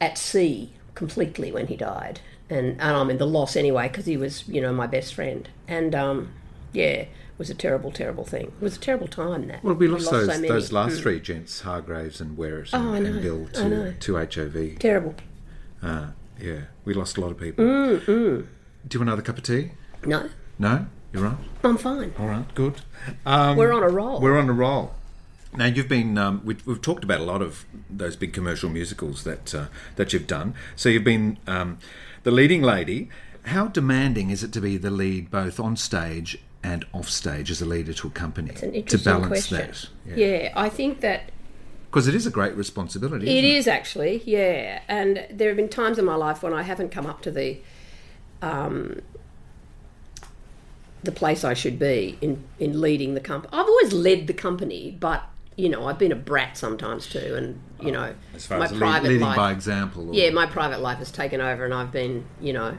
at sea completely when he died. And, and I mean, the loss anyway, because he was, you know, my best friend. And, um, yeah, it was a terrible, terrible thing. It was a terrible time, that. Well, we lost, those, so those last Mm. three gents, Hargreaves and Wherrett and, Oh, and Bill, to, to HIV. Terrible. Uh, yeah, we lost a lot of people. Mm, Do you want another cup of tea? No, No? You're right. I'm fine. All right, good. Um, We're on a roll. We're on a roll. Now you've been um, we've, we've talked about a lot of those big commercial musicals that uh, that you've done. So you've been um, the leading lady. How demanding is it to be the lead both on stage and off stage as a leader to a company to balance question. that? Yeah. I think that because it is a great responsibility. It isn't actually, yeah. And there have been times in my life when I haven't come up to the um, the place I should be in in leading the company. I've always led the company, but you know, I've been a brat sometimes too, and you know, As far my lead- private leading life. by example. Or, yeah, my private life has taken over, and I've been, you know,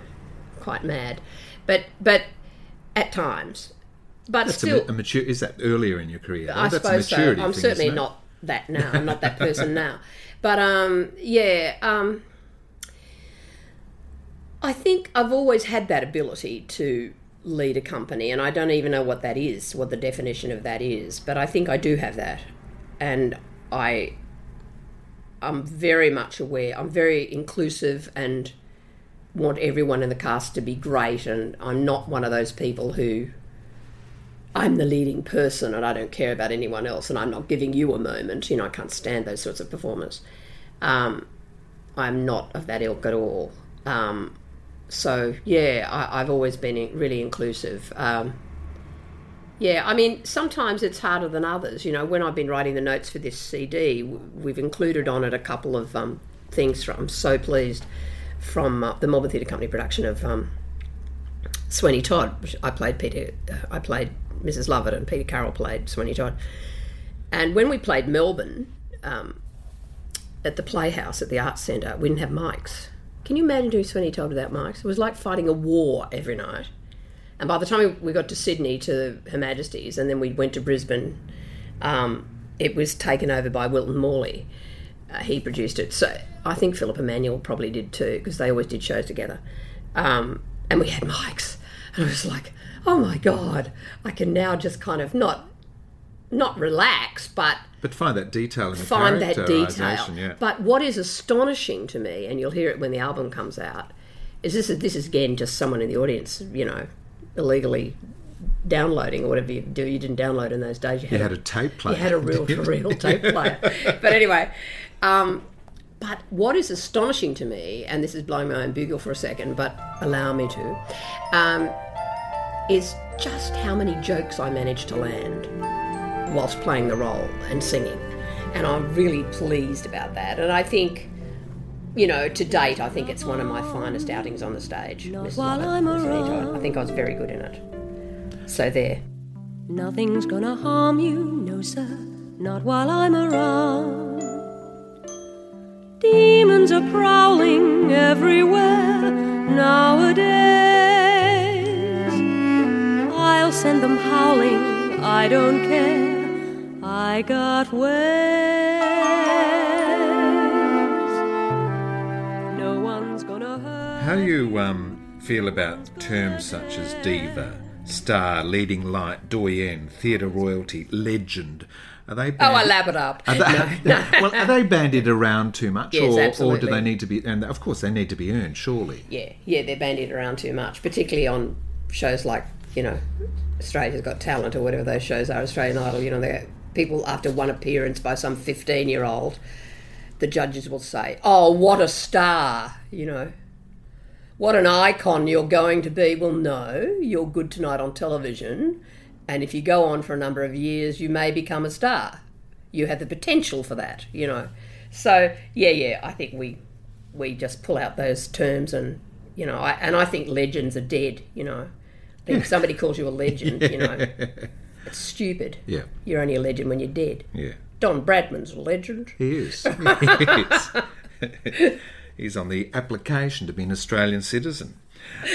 quite mad. But but at times, but That's still, a, a mature. Is that earlier in your career? I That's suppose so. I'm thing, certainly not that now. I'm not that person now. But um, yeah, um, I think I've always had that ability to lead a company, and I don't even know what that is, what the definition of that is. But I think I do have that, and I, I'm very much aware. I'm very inclusive and want everyone in the cast to be great, and I'm not one of those people who I'm the leading person and I don't care about anyone else and I'm not giving you a moment. You know, I can't stand those sorts of performers. Um, I'm not of that ilk at all. Um, so, yeah, I, I've always been really inclusive. Um, yeah, I mean, sometimes it's harder than others. You know, when I've been writing the notes for this CD, we've included on it a couple of um, things from, I'm so pleased, from uh, the Melbourne Theatre Company production of um, Sweeney Todd. I played Peter. Uh, I played Mrs. Lovett, and Peter Carroll played Sweeney Todd. And when we played Melbourne um, at the Playhouse at the Arts Centre, we didn't have mics. Can you imagine doing Sweeney Todd without mics? It was like fighting a war every night. And by the time we, got to Sydney to Her Majesty's, and then we went to Brisbane, um, it was taken over by Wilton Morley. Uh, he produced it. So I think Philip Emanuel probably did too, because they always did shows together. Um, and we had mics, and I was like, "Oh my god, I can now just kind of not, not relax, but But find that detail in the find that detail." Yeah. But what is astonishing to me, and you'll hear it when the album comes out, is this is this is again just someone in the audience, you know, illegally downloading or whatever you do. You didn't download in those days. You you had, had a tape player. you had a real to real tape player. But anyway, um, but what is astonishing to me, and this is blowing my own bugle for a second, but allow me to, um, is just how many jokes I managed to land whilst playing the role and singing. And I'm really pleased about that. And I think, you know, to date, I think it's one of my finest outings on the stage. While I'm around. I think I was very good in it. So there. Nothing's gonna harm you, no sir, not while I'm around. Demons are prowling everywhere nowadays. I'll send them howling, I don't care. I got ways. No one's gonna hurt. How do you um, feel about terms such as diva, star, leading light, doyen, theatre royalty, legend? Are they? Oh, I bandied- lap it up. Are they, well, are they bandied around too much, Yes, or, or do they need to be? And of course, they need to be earned, surely. yeah, yeah, they're bandied around too much, particularly on shows like you know Australia's Got Talent or whatever those shows are, Australian Idol. You know, they people after one appearance by some fifteen-year-old, the judges will say, "Oh, what a star!" You know, what an icon you're going to be. Well, no, you're good tonight on television, and if you go on for a number of years, you may become a star. You have the potential for that. You know, so yeah, yeah, I think we we just pull out those terms and you know I, and I think legends are dead you know If somebody calls you a legend you know it's stupid Yeah, you're only a legend when you're dead yeah. Don Bradman's a legend He is. he is. He's on the application to be an Australian citizen.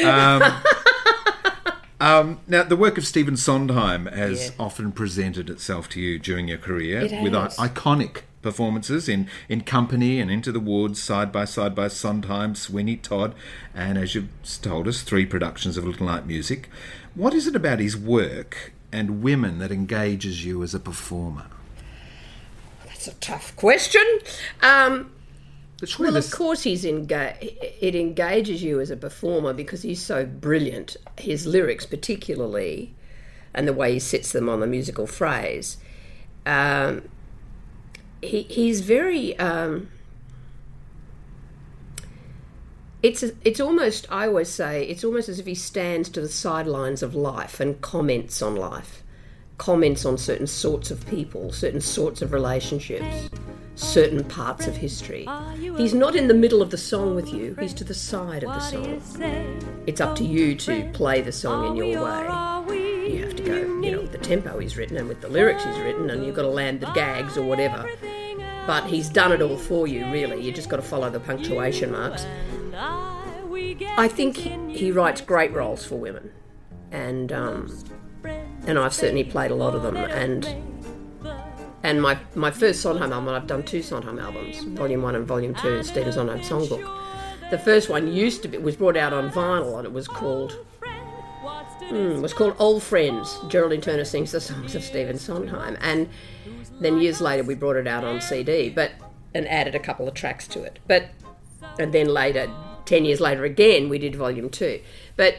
Um, um, now, the work of Stephen Sondheim has Yeah. often presented itself to you during your career It with i- iconic performances in, in Company and Into the Woods, side by side by Sondheim, Sweeney Todd, and as you've told us, three productions of Little Night Music. What is it about his work and women that engages you as a performer? that's a tough question um, Well, of course, he's enga- it engages you as a performer because he's so brilliant. His lyrics, particularly, and the way he sets them on the musical phrase. Um, he, he's very. Um, it's it's almost I always say it's almost as if he stands to the sidelines of life and comments on life, comments on certain sorts of people, certain sorts of relationships, certain parts of history. He's not in the middle of the song with you. He's to the side of the song. It's up to you to play the song in your way. You have to go, you know, with the tempo he's written and with the lyrics he's written, and you've got to land the gags or whatever. But he's done it all for you, really. You just got to follow the punctuation marks. I think he, he writes great roles for women, and um, and I've certainly played a lot of them. And and my my first Sondheim album, I've done two Sondheim albums, Volume One and Volume Two, Stephen Sondheim Songbook. The first one used to be was brought out on vinyl, and it was called hmm, was called Old Friends. Geraldine Turner sings the songs of Stephen Sondheim, and then years later we brought it out on CD, but and added a couple of tracks to it. But and then later, ten years later again, we did Volume Two. But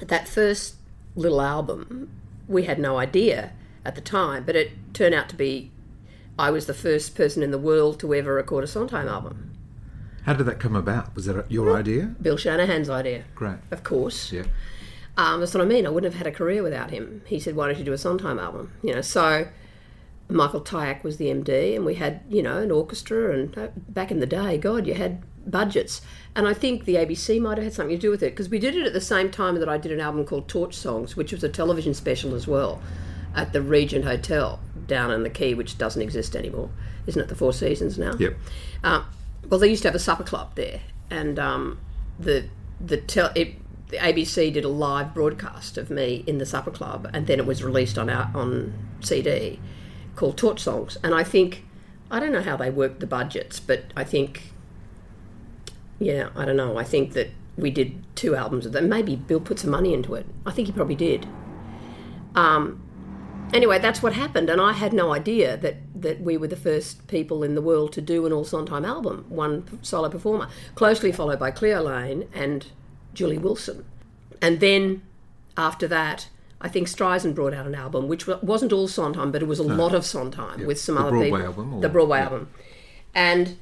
that first little album, we had no idea at the time, but it turned out to be. I was the first person in the world to ever record a Sondheim album. how did that come about? Was that your idea? Bill Shanahan's idea, Great. of course. Yeah. Um, that's what I mean. I wouldn't have had a career without him. He said, "Why don't you do a Sondheim album?" You know, so Michael Tyack was the MD, and we had you know an orchestra. And uh, back in the day, God, you had budgets, and I think the ABC might have had something to do with it because we did it at the same time that I did an album called Torch Songs, which was a television special as well, at the Regent Hotel down in the Quay, which doesn't exist anymore. Isn't it the Four Seasons now? Yep. Uh, well, they used to have a supper club there, and um, the the tel- it, the ABC did a live broadcast of me in the supper club, and then it was released on our, on CD called Torch Songs. And I think I don't know how they worked the budgets, but I think yeah, I don't know. I think that we did two albums of them. Maybe Bill put some money into it. I think he probably did. Um, anyway, that's what happened, and I had no idea that, that we were the first people in the world to do an all Sondheim album, one solo performer, closely followed by Cleo Laine and Julie Wilson. And then after that, I think Streisand brought out an album, which wasn't all Sondheim, but it was a lot of Sondheim with some The other Broadway people. album, or- the Broadway album. And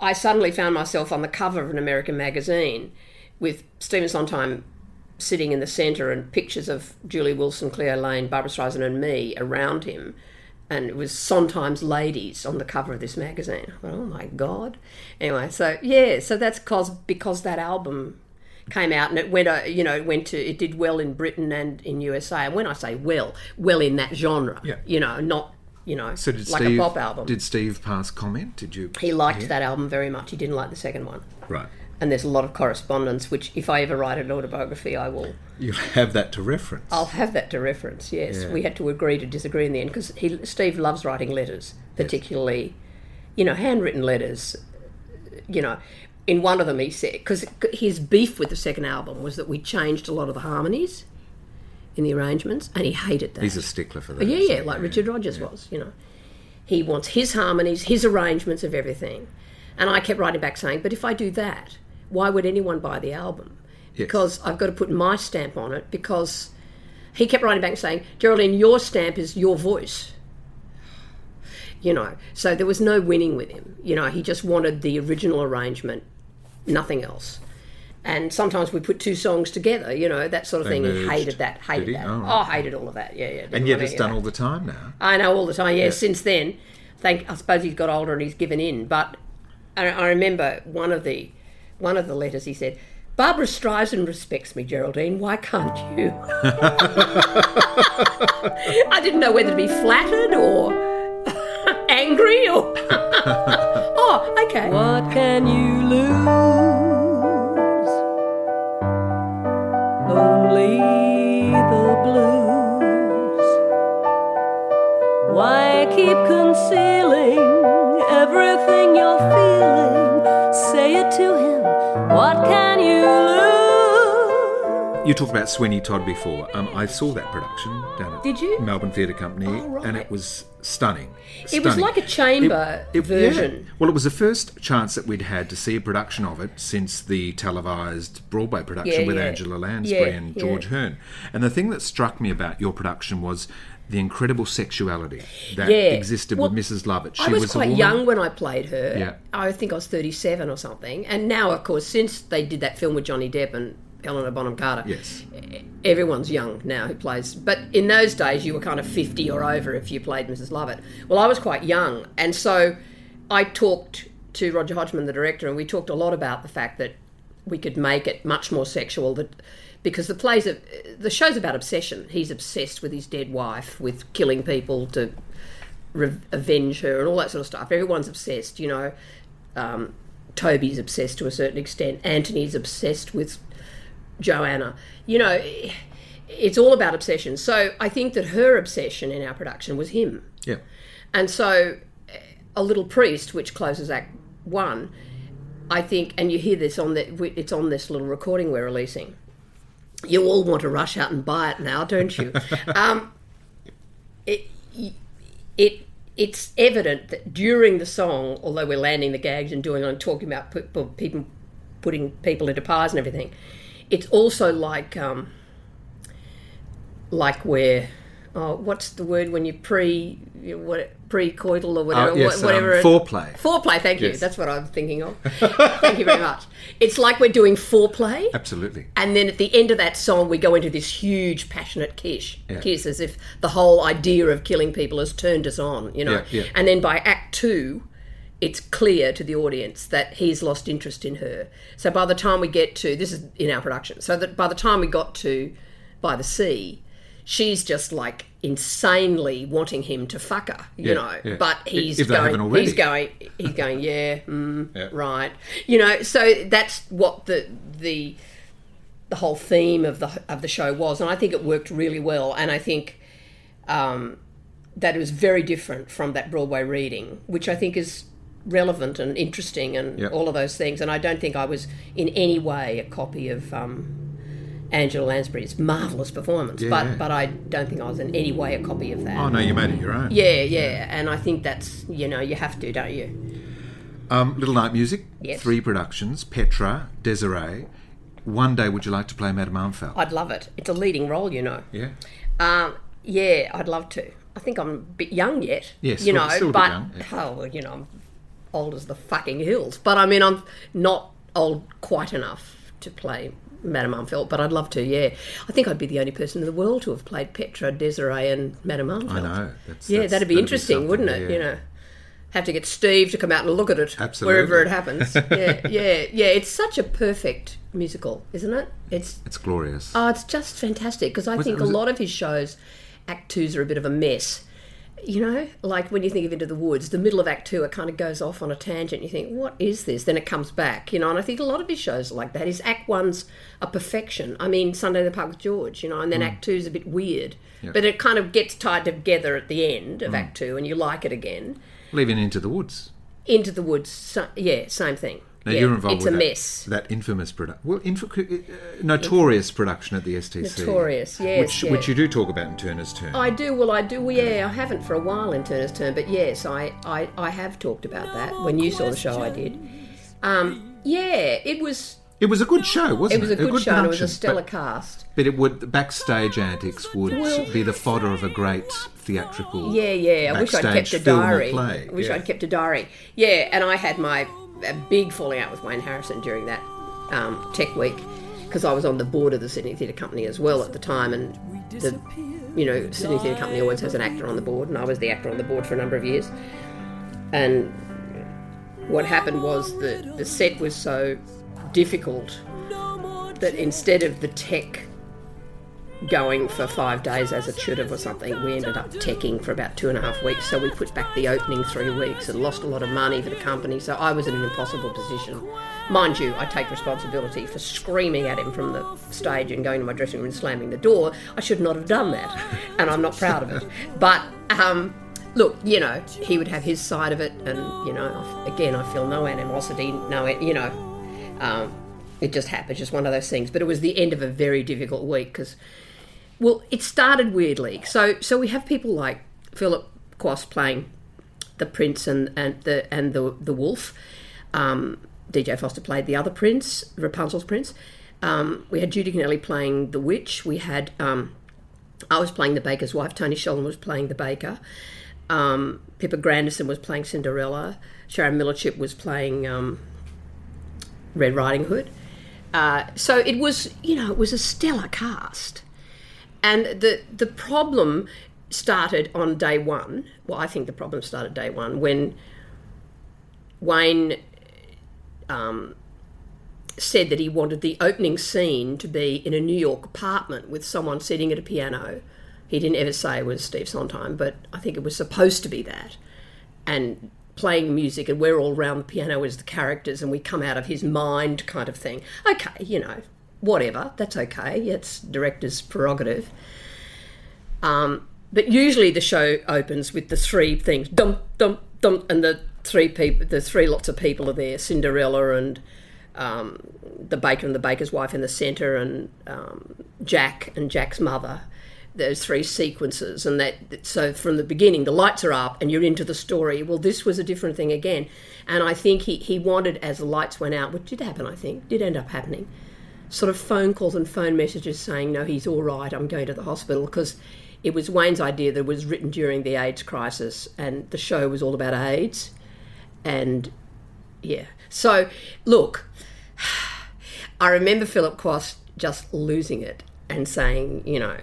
I suddenly found myself on the cover of an American magazine with Stephen Sondheim sitting in the centre and pictures of Julie Wilson, Cleo Laine, Barbra Streisand, and me around him. And it was Sondheim's Ladies on the cover of this magazine. I thought, oh my God. Anyway, so yeah, so that's cause, because that album came out and it went, uh, you know, it went to, it did well in Britain and in USA. And when I say well, well in that genre, Yeah. you know, not, you know, So did like Steve? a pop album. Did Steve pass comment? Did you? He liked that album very much. He didn't like the second one. Right. And there's a lot of correspondence, which if I ever write an autobiography, I will. You'll have that to reference. I'll have that to reference. Yes, Yeah. we had to agree to disagree in the end because he Steve loves writing letters, particularly, you know, handwritten letters. You know, in one of them he said because his beef with the second album was that we changed a lot of the harmonies in the arrangements, and he hated that. He's a stickler for that. Yeah, yeah, like Richard Rodgers was, you know. He wants his harmonies, his arrangements of everything. And I kept writing back saying, but if I do that, why would anyone buy the album? Yes. Because I've got to put my stamp on it because he kept writing back saying, Geraldine, your stamp is your voice. You know, so there was no winning with him. You know, he just wanted the original arrangement, nothing else. And sometimes we put two songs together, you know, that sort of They thing. He merged. hated that, hated that. Oh, Oh, hated all of that. Yeah, yeah. And yet it's done all the time now. I know all the time. Yeah, since then, thank. I suppose he's got older and he's given in. But I, I remember one of the one of the letters he said, "Barbra Streisand respects me, Geraldine. Why can't you?" I didn't know whether to be flattered or angry or. Okay. What can you lose? Only the blues. Why keep concealing everything you're feeling? Say it to him. What can you you talked about Sweeney Todd before. Um, I saw that production down at Did you? Melbourne Theatre Company, Oh, right. and it was stunning. It was like a chamber yeah. version. Well, it was the first chance that we'd had to see a production of it since the televised Broadway production Yeah, with yeah. Angela Lansbury Yeah, and yeah. George Hearn. And the thing that struck me about your production was the incredible sexuality that Yeah. existed Well, with Mrs. Lovett. She I was, a quite young when I played her. Yeah. I think I was 37 or something. And now, of course, since they did that film with Johnny Depp and Helena Bonham Carter, Yes. everyone's young now who plays. But in those days, you were kind of 50 or over if you played Mrs. Lovett. Well, I was quite young. And so I talked to Roger Hodgman, the director, and we talked a lot about the fact that we could make it much more sexual. That because the plays, are, the show's about obsession. He's obsessed with his dead wife, with killing people to re- avenge her, and all that sort of stuff. Everyone's obsessed, you know. Um, Toby's obsessed to a certain extent. Anthony's obsessed with Joanna. You know, it's all about obsession. So I think that her obsession in our production was him. Yeah. And so, uh, A Little Priest, which closes Act One, I think, and you hear this on the, it's on this little recording we're releasing. You all want to rush out and buy it now, don't you? um, it, it, it's evident that during the song, although we're landing the gags and doing on talking about people, people putting people into pies and everything, it's also like, um, like we're, oh, what's the word when you pre, you know, what pre-coital or whatever, Oh, yes, wha- whatever. um, foreplay. Foreplay, thank you. Yes. That's what I'm thinking of. thank you very much. It's like we're doing foreplay. Absolutely. And then at the end of that song, we go into this huge, passionate kiss, Yeah. kiss, as if the whole idea of killing people has turned us on, you know. Yeah, yeah. And then by Act Two, it's clear to the audience that he's lost interest in her. So by the time we get to this is in our production, so that by the time we got to by the sea, she's just like insanely wanting him to fuck her, you Yeah, know. yeah. But he's If going, he's going, he's going, yeah, mm, Yeah. right, you know. So that's what the the the whole theme of the of the show was, and I think it worked really well. And I think um, that it was very different from that Broadway reading, which I think is relevant and interesting and Yep. all of those things. And I don't think I was in any way a copy of um, Angela Lansbury's marvelous performance, Yeah. but but I don't think I was in any way a copy of that. Oh, no, you made it your own. Yeah, yeah, and I think that's you know you have to, don't you? Um, Little Night Music, Yes. three productions Petra, Desiree. One day, would you like to play Madame Armfeldt? I'd love it. It's a leading role, you know. yeah. Um, yeah, I'd love to. I think I'm a bit young yet. Yes, you know, still a bit but young, yeah. oh, you know, I'm old as the fucking hills. But I mean, I'm not old quite enough to play Madame Armfeldt, but I'd love to. Yeah, I think I'd be the only person in the world to have played Petra, Desiree, and Madame Armfeldt. I know. That's, Yeah, that's- that'd be interesting, something, wouldn't it? yeah. You know, have to get Steve to come out and look at it Absolutely. wherever it happens. yeah, yeah, yeah. It's such a perfect musical, isn't it? It's It's glorious. Oh, it's just fantastic because I Was think a it- lot of his shows, Act Twos are a bit of a mess. You know, like when you think of Into the Woods, the middle of Act Two, it kind of goes off on a tangent. You think, what is this? Then it comes back, you know. And I think a lot of his shows are like that. His Act One's a perfection. I mean, Sunday in the Park with George, you know, and then Mm. Act Two's a bit weird, but it kind of gets tied together at the end Mm. of Act Two, and you like it again. Leaving Into the Woods. Into the Woods, so, yeah, same thing. Now yeah, you're involved It's with a that, mess. that infamous production, well, inf- uh, notorious production at the STC, Notorious, yes, which yeah. which you do talk about in Turner's Turn. I do. Well, I do. Yeah, I haven't for a while in Turner's Turn, but yes, I, I, I have talked about that when you saw the show. I did. Um, yeah, it was. it was a good show, wasn't It it? was a good, show. and It was a stellar but, cast. but it would the backstage antics would Well- be the fodder of a great theatrical. Yeah, yeah. I wish I'd kept a diary. I wish yeah. I'd kept a diary. Yeah, and I had my a big falling out with Wayne Harrison during that um, Tech Week because I was on the board of the Sydney Theatre Company as well at the time, and the you know Sydney Theatre Company always has an actor on the board, and I was the actor on the board for a number of years. And what happened was that the set was so difficult that instead of the tech going for five days as it should have or something, we ended up teching for about two and a half weeks. So we put back the opening three weeks and lost a lot of money for the company. So I was in an impossible position. Mind you, I take responsibility for screaming at him from the stage and going to my dressing room and slamming the door. I should not have done that, and I'm not proud of it. But um, look, you know, he would have his side of it, and you know, again, I feel no animosity, no, you know. Um, It just happened, just one of those things. But it was the end of a very difficult week because, well, it started weirdly. So, so we have people like Philip Quast playing the prince and, and the and the the wolf. Um, DJ Foster played the other prince, Rapunzel's prince. Um, we had Judi Connelli playing the witch. We had um, I was playing the baker's wife. Tony Sheldon was playing the baker. Um, Pippa Grandison was playing Cinderella. Sharon Millerchip was playing um, Red Riding Hood. Uh, so it was, you know, it was a stellar cast. And the the problem started on day one. Well, I think the problem started day one when Wayne um, said that he wanted the opening scene to be in a New York apartment with someone sitting at a piano. He didn't ever say it was Steve Sondheim, but I think it was supposed to be that. And playing music, and we're all around the piano as the characters, and we come out of his mind kind of thing. Okay, you know, whatever, that's okay. It's director's prerogative. Um, but usually the show opens with the three things, dum dum dum, and the three people, the three lots of people are there: Cinderella and um, the baker and the baker's wife in the centre, and um, Jack and Jack's mother. Those three sequences, and that so from the beginning, the lights are up, and you're into the story. Well, this was a different thing again, and I think he he wanted as the lights went out, which did happen. I think did end up happening. Sort of phone calls and phone messages saying, "No, he's all right. I'm going to the hospital," because it was Wayne's idea that was written during the AIDS crisis, and the show was all about AIDS, and yeah. So look, I remember Philip Quast just losing it and saying, you know,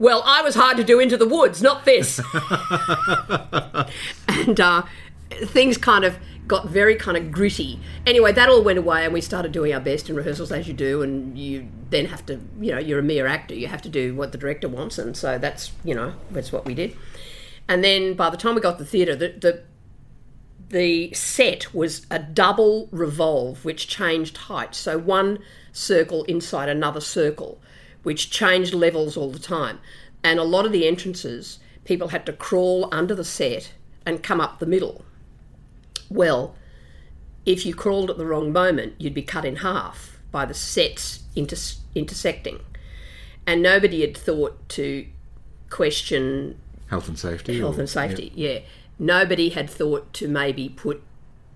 well, I was hard to do into the woods, not this. and uh, things kind of got very kind of gritty. Anyway, that all went away, and we started doing our best in rehearsals as you do, and you then have to, you know, you're a mere actor. You have to do what the director wants, and so that's, you know, that's what we did. And then by the time we got to the theatre, the, the the set was a double revolve which changed height. So one circle inside another circle, which changed levels all the time. And a lot of the entrances, people had to crawl under the set and come up the middle. Well, if you crawled at the wrong moment, you'd be cut in half by the sets inter- intersecting. And nobody had thought to question Health and safety. health or- and safety. Yeah. Nobody had thought to maybe put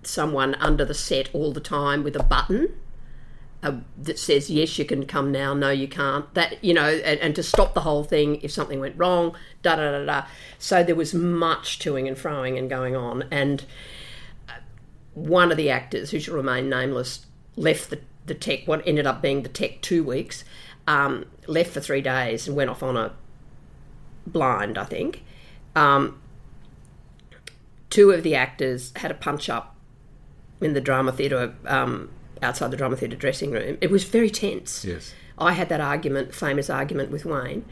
someone under the set all the time with a button uh, that says yes, you can come now, no, you can't. That you know, and, and to stop the whole thing if something went wrong. Da da da da. So there was much toing and froing and going on, and one of the actors, who shall remain nameless, left the the tech. What ended up being the tech two weeks, um, left for three days and went off on a blind, I think. Um, two of the actors had a punch up in the drama theatre, um, outside the drama theatre dressing room. It was very tense. Yes. I had that argument, famous argument with Wayne,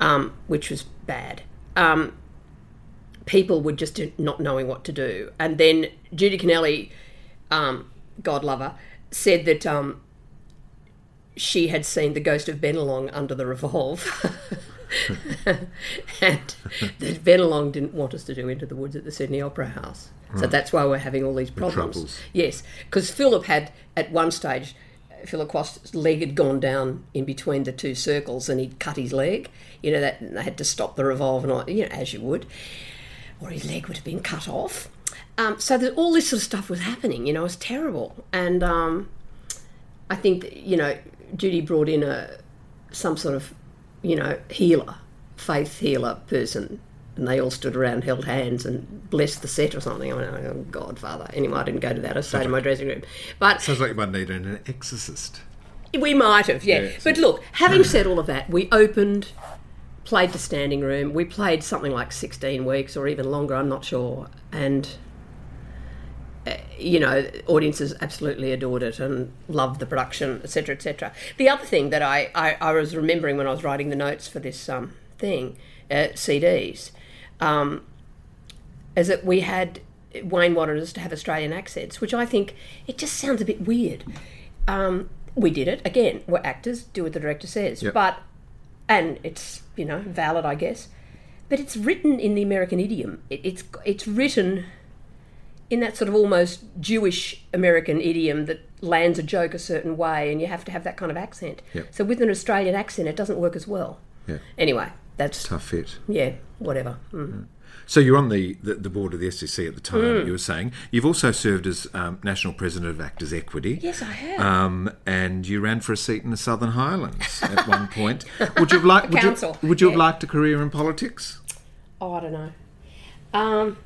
um, which was bad. Um, people were just not knowing what to do. And then Judi Connelli, um, God love her, said that um, she had seen the ghost of Bennelong under the revolve. and that Bennelong didn't want us to do Into the Woods at the Sydney Opera House. So that's why we're having all these problems. troubles. Yes, because Philip had, at one stage, Philip Quast's leg had gone down in between the two circles and he'd cut his leg. You know, that and they had to stop the revolve and all, you know, as you would. Or his leg would have been cut off. Um, so that all this sort of stuff was happening, you know, it was terrible. And um, I think, that, you know, Judy brought in a some sort of, you know, healer, faith healer person. And they all stood around, held hands, and blessed the set or something. I went, oh, God, Father. Anyway, I didn't go to that. I stayed in my dressing room. But Sounds like you might need an exorcist. we might have, yeah. Yeah, but look, having said all of that, we opened, played the standing room. We played something like 16 weeks or even longer, I'm not sure. And, uh, you know, audiences absolutely adored it and loved the production, etc., etc. The other thing that I, I, I was remembering when I was writing the notes for this um, thing, uh, CDs, um, is that we had Wayne wanted us to have Australian accents, which I think it just sounds a bit weird. Um, we did it again. We're actors, do what the director says, Yep. but and it's you know valid, I guess. But it's written in the American idiom. It, it's it's written in that sort of almost Jewish American idiom that lands a joke a certain way, and you have to have that kind of accent. Yep. So with an Australian accent, it doesn't work as well. Yeah. Anyway, that's Tough fit. yeah, whatever. Mm. So you're on the, the, the board of the STC at the time, Hmm. you were saying. You've also served as um, National President of Actors Equity. Yes, I have. Um, and you ran for a seat in the Southern Highlands at one point. Would you have liked, would you, council, would you have liked a career in politics? Oh, I don't know. Um,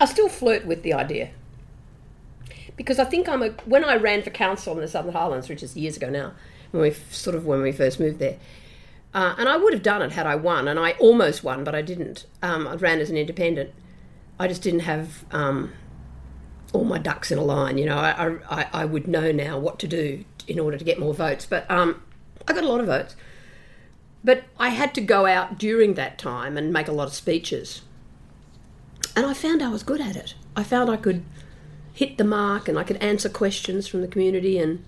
I still flirt with the idea because I think I'm a. When I ran for council in the Southern Highlands, which is years ago now, when we sort of when we first moved there, uh, and I would have done it had I won, and I almost won, but I didn't. Um, I ran as an independent. I just didn't have um, all my ducks in a line. You know, I, I I would know now what to do in order to get more votes, but um, I got a lot of votes. But I had to go out during that time and make a lot of speeches. And I found I was good at it. I found I could hit the mark and I could answer questions from the community and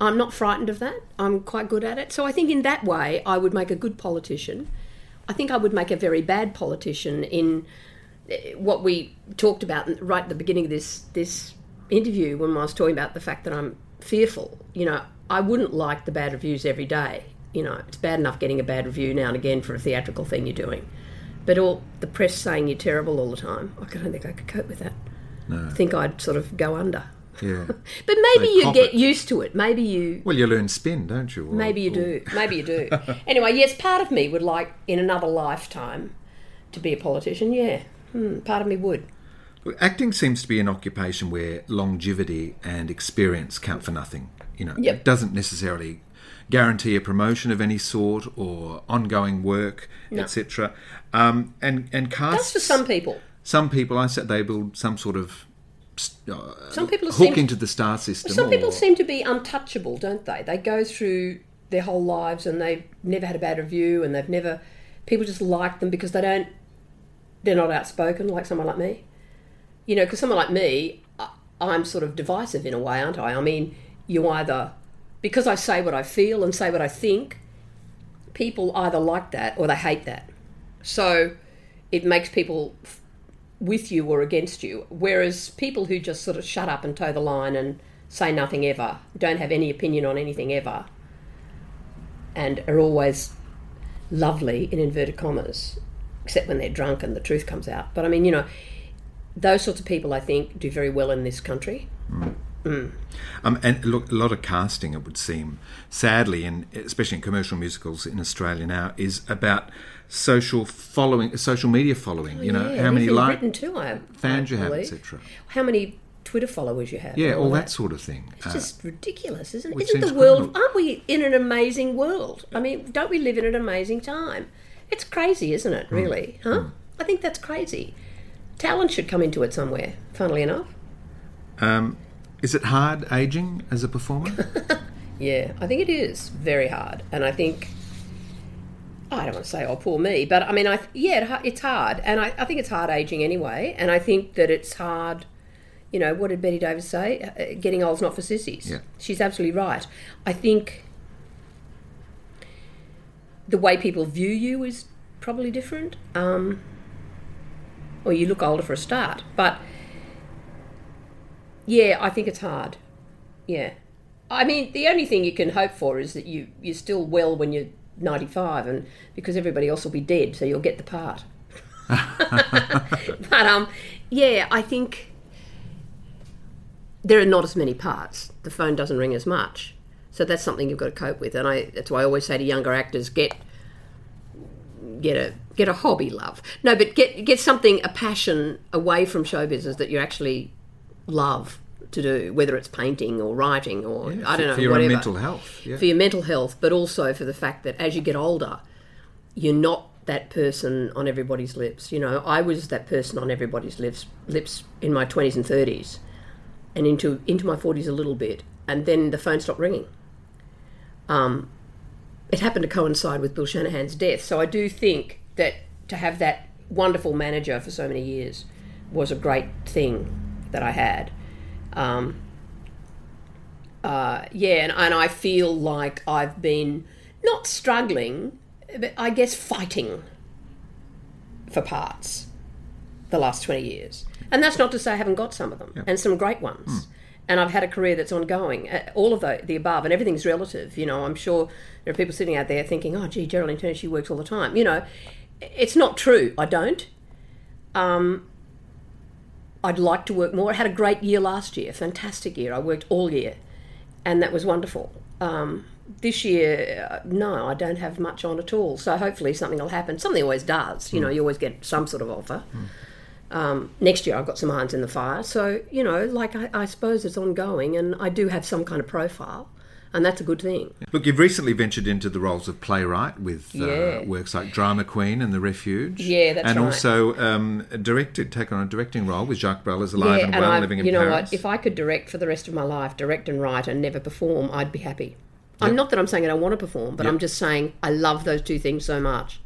I'm not frightened of that. I'm quite good at it. So I think in that way I would make a good politician. I think I would make a very bad politician in eh, what we talked about right at the beginning of this this interview when I was talking about the fact that I'm fearful. You know, I wouldn't like the bad reviews every day. You know, it's bad enough getting a bad review now and again for a theatrical thing you're doing. But all the press saying you're terrible all the time, I don't think I could cope with that. I think I'd sort of go under. Yeah. But maybe So you get it. used to it. Maybe you well, you learn spin, don't you? Or- Maybe you or- do. Maybe you do. anyway, yes, part of me would like in another lifetime to be a politician. Yeah, hmm, part of me would. Acting seems to be an occupation where longevity and experience count for nothing. You know, Yep. it doesn't necessarily guarantee a promotion of any sort or ongoing work, etc. Um, and and casts That's for some people. some people. I said they build some sort of uh, Some people hook seem into the star system. some people seem to be untouchable, don't they? They go through their whole lives and they've never had a bad review, and they've never. People just like them because they don't. They're not outspoken like someone like me. You know, because someone like me, I- I'm sort of divisive in a way, aren't I? I mean, you either because I say what I feel and say what I think, people either like that or they hate that. So it makes people with you or against you. Whereas people who just sort of shut up and toe the line and say nothing ever, don't have any opinion on anything ever, and are always lovely in inverted commas, except when they're drunk and the truth comes out. But I mean, you know, those sorts of people I think do very well in this country. Um, and look, a lot of casting, it would seem, sadly, and especially in commercial musicals in Australia now, is about social following, social media following. you know, Oh, Yeah, how many like too, fans you have, etc. How many Twitter followers you have? Yeah, and all of that sort of thing. It's Uh, just ridiculous, isn't it? Isn't the world? criminal. Aren't we in an amazing world? I mean, don't we live in an amazing time? It's crazy, isn't Hmm. it? Really, huh? I think that's crazy. Talent should come into it somewhere. Funnily enough, um, is it hard aging as a performer? yeah, I think it is very hard, and I think. I don't want to say, "Oh, poor me," but I mean, I yeah, it, it's hard, and I, I think it's hard aging anyway, and I think that it's hard. You know, what did Bette Davis say? Uh, Getting old's not for sissies. Yeah. She's absolutely right. I think the way people view you is probably different. Um, or you look older for a start. But yeah, I think it's hard. Yeah. I mean, the only thing you can hope for is that you, you're still well when you're 95, and because everybody else will be dead, so you'll get the part. but um, yeah, I think there are not as many parts. The phone doesn't ring as much, so that's something you've got to cope with. And I that's why I always say to younger actors, get get a get a hobby, love. No, but get get something a passion away from show business that you actually love to do, whether it's painting or writing or I don't know for your whatever mental health. Yeah. for your mental health, but also for the fact that as you get older, you're not that person on everybody's lips. You know, I was that person on everybody's lips lips in my twenties and thirties, and into into my forties a little bit, and then the phone stopped ringing. Um, it happened to coincide with Bill Shanahan's death, so I do think that to have that wonderful manager for so many years was a great thing that I had. Um, uh, yeah, and, and I feel like I've been not struggling, but I guess fighting for parts. the last 20 years. And that's not to say I haven't got some of them, and some great ones. And I've had a career that's ongoing. Uh, all of the, the above, and everything's relative. You know, I'm sure there are people sitting out there thinking, oh, gee, Geraldine Turner, she works all the time. You know, it's not true. I don't. Um, I'd like to work more. I had a great year last year, fantastic year. I worked all year, and that was wonderful. Um, this year, uh, no, I don't have much on at all. So hopefully something will happen. Something always does. You know, you always get some sort of offer. Um, next year, I've got some irons in the fire. So you know, like I, I suppose it's ongoing, and I do have some kind of profile, and that's a good thing. Look, you've recently ventured into the roles of playwright with uh, Yeah. works like Drama Queen and The Refuge. Yeah, that's And right. also um, directed, taken on a directing role with Jacques Brel as Alive and and Well, I, living in you know Paris. what? If I could direct for the rest of my life, direct and write, and never perform, I'd be happy. I'm not that I'm saying I don't want to perform, but I'm just saying I love those two things so much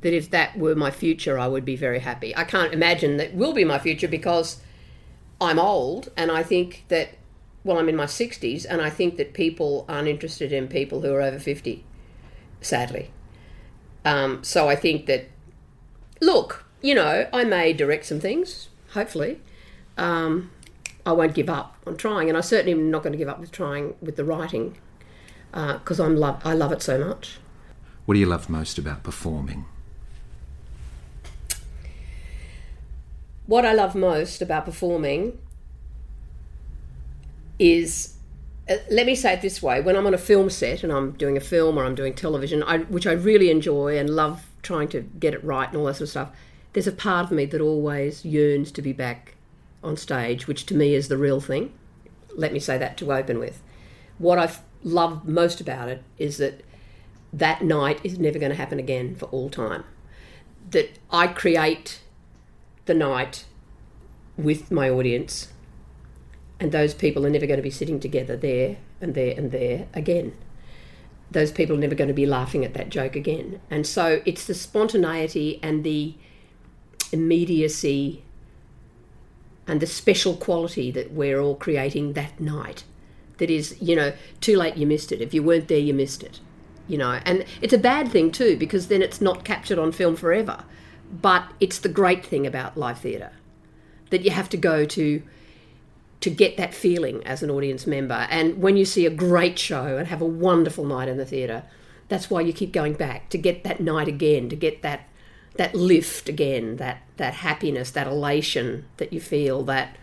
that if that were my future, I would be very happy. I can't imagine that will be my future because I'm old, and I think that well, I'm in my 60s, and I think that people aren't interested in people who are over 50. Sadly, um, so I think that look, you know, I may direct some things, hopefully. Um, I won't give up on trying, and I certainly am not going to give up with trying with the writing because I'm love I love it so much. what do you love most about performing? What I love most about performing is, uh, let me say it this way: when I'm on a film set and I'm doing a film or I'm doing television, I, which I really enjoy and love trying to get it right and all that sort of stuff, there's a part of me that always yearns to be back on stage, which to me is the real thing. Let me say that to open with. What I love most about it is that that night is never going to happen again for all time. That I create the night with my audience, and those people are never going to be sitting together there and there and there again. Those people are never going to be laughing at that joke again. And so it's the spontaneity and the immediacy and the special quality that we're all creating that night that is, you know, too late, you missed it. If you weren't there, you missed it. You know, and it's a bad thing too because then it's not captured on film forever. But it's the great thing about live theatre that you have to go to to get that feeling as an audience member. And when you see a great show and have a wonderful night in the theatre, that's why you keep going back to get that night again, to get that that lift again, that that happiness, that elation that you feel, that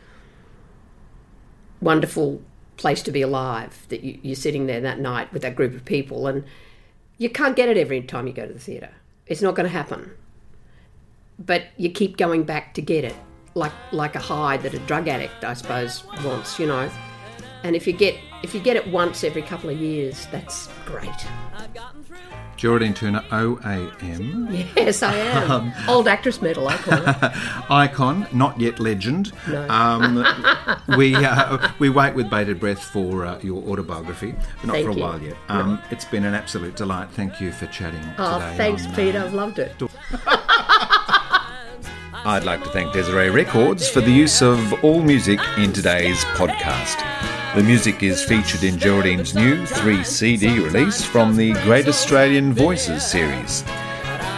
wonderful place to be alive that you, you're sitting there that night with that group of people. And you can't get it every time you go to the theatre. It's not going to happen. But you keep going back to get it like like a high that a drug addict i suppose wants you know and if you get if you get it once every couple of years that's great Geraldine Turner, OAM. yes i am old actress medal i call it Icon, not yet legend. Um, we uh, we wait with bated breath for uh, your autobiography, but not Thank for a you. while yet. Um, It's been an absolute delight. Thank you for chatting oh thanks on, uh, peter i've loved it I'd like to thank Desiree Records for the use of all music in today's podcast. The music is featured in Geraldine's new 3 CD release from the Great Australian Voices series.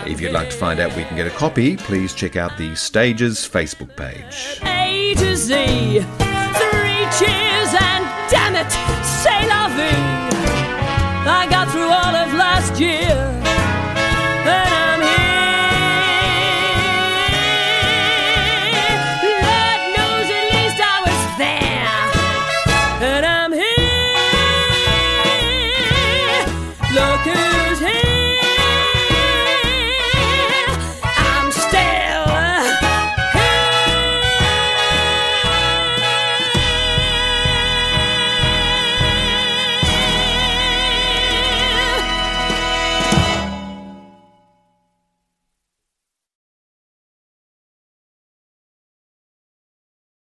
If you'd like to find out where you can get a copy, please check out the Stages Facebook page. A to Z. Three cheers and damn it, say vie. I got through all of last year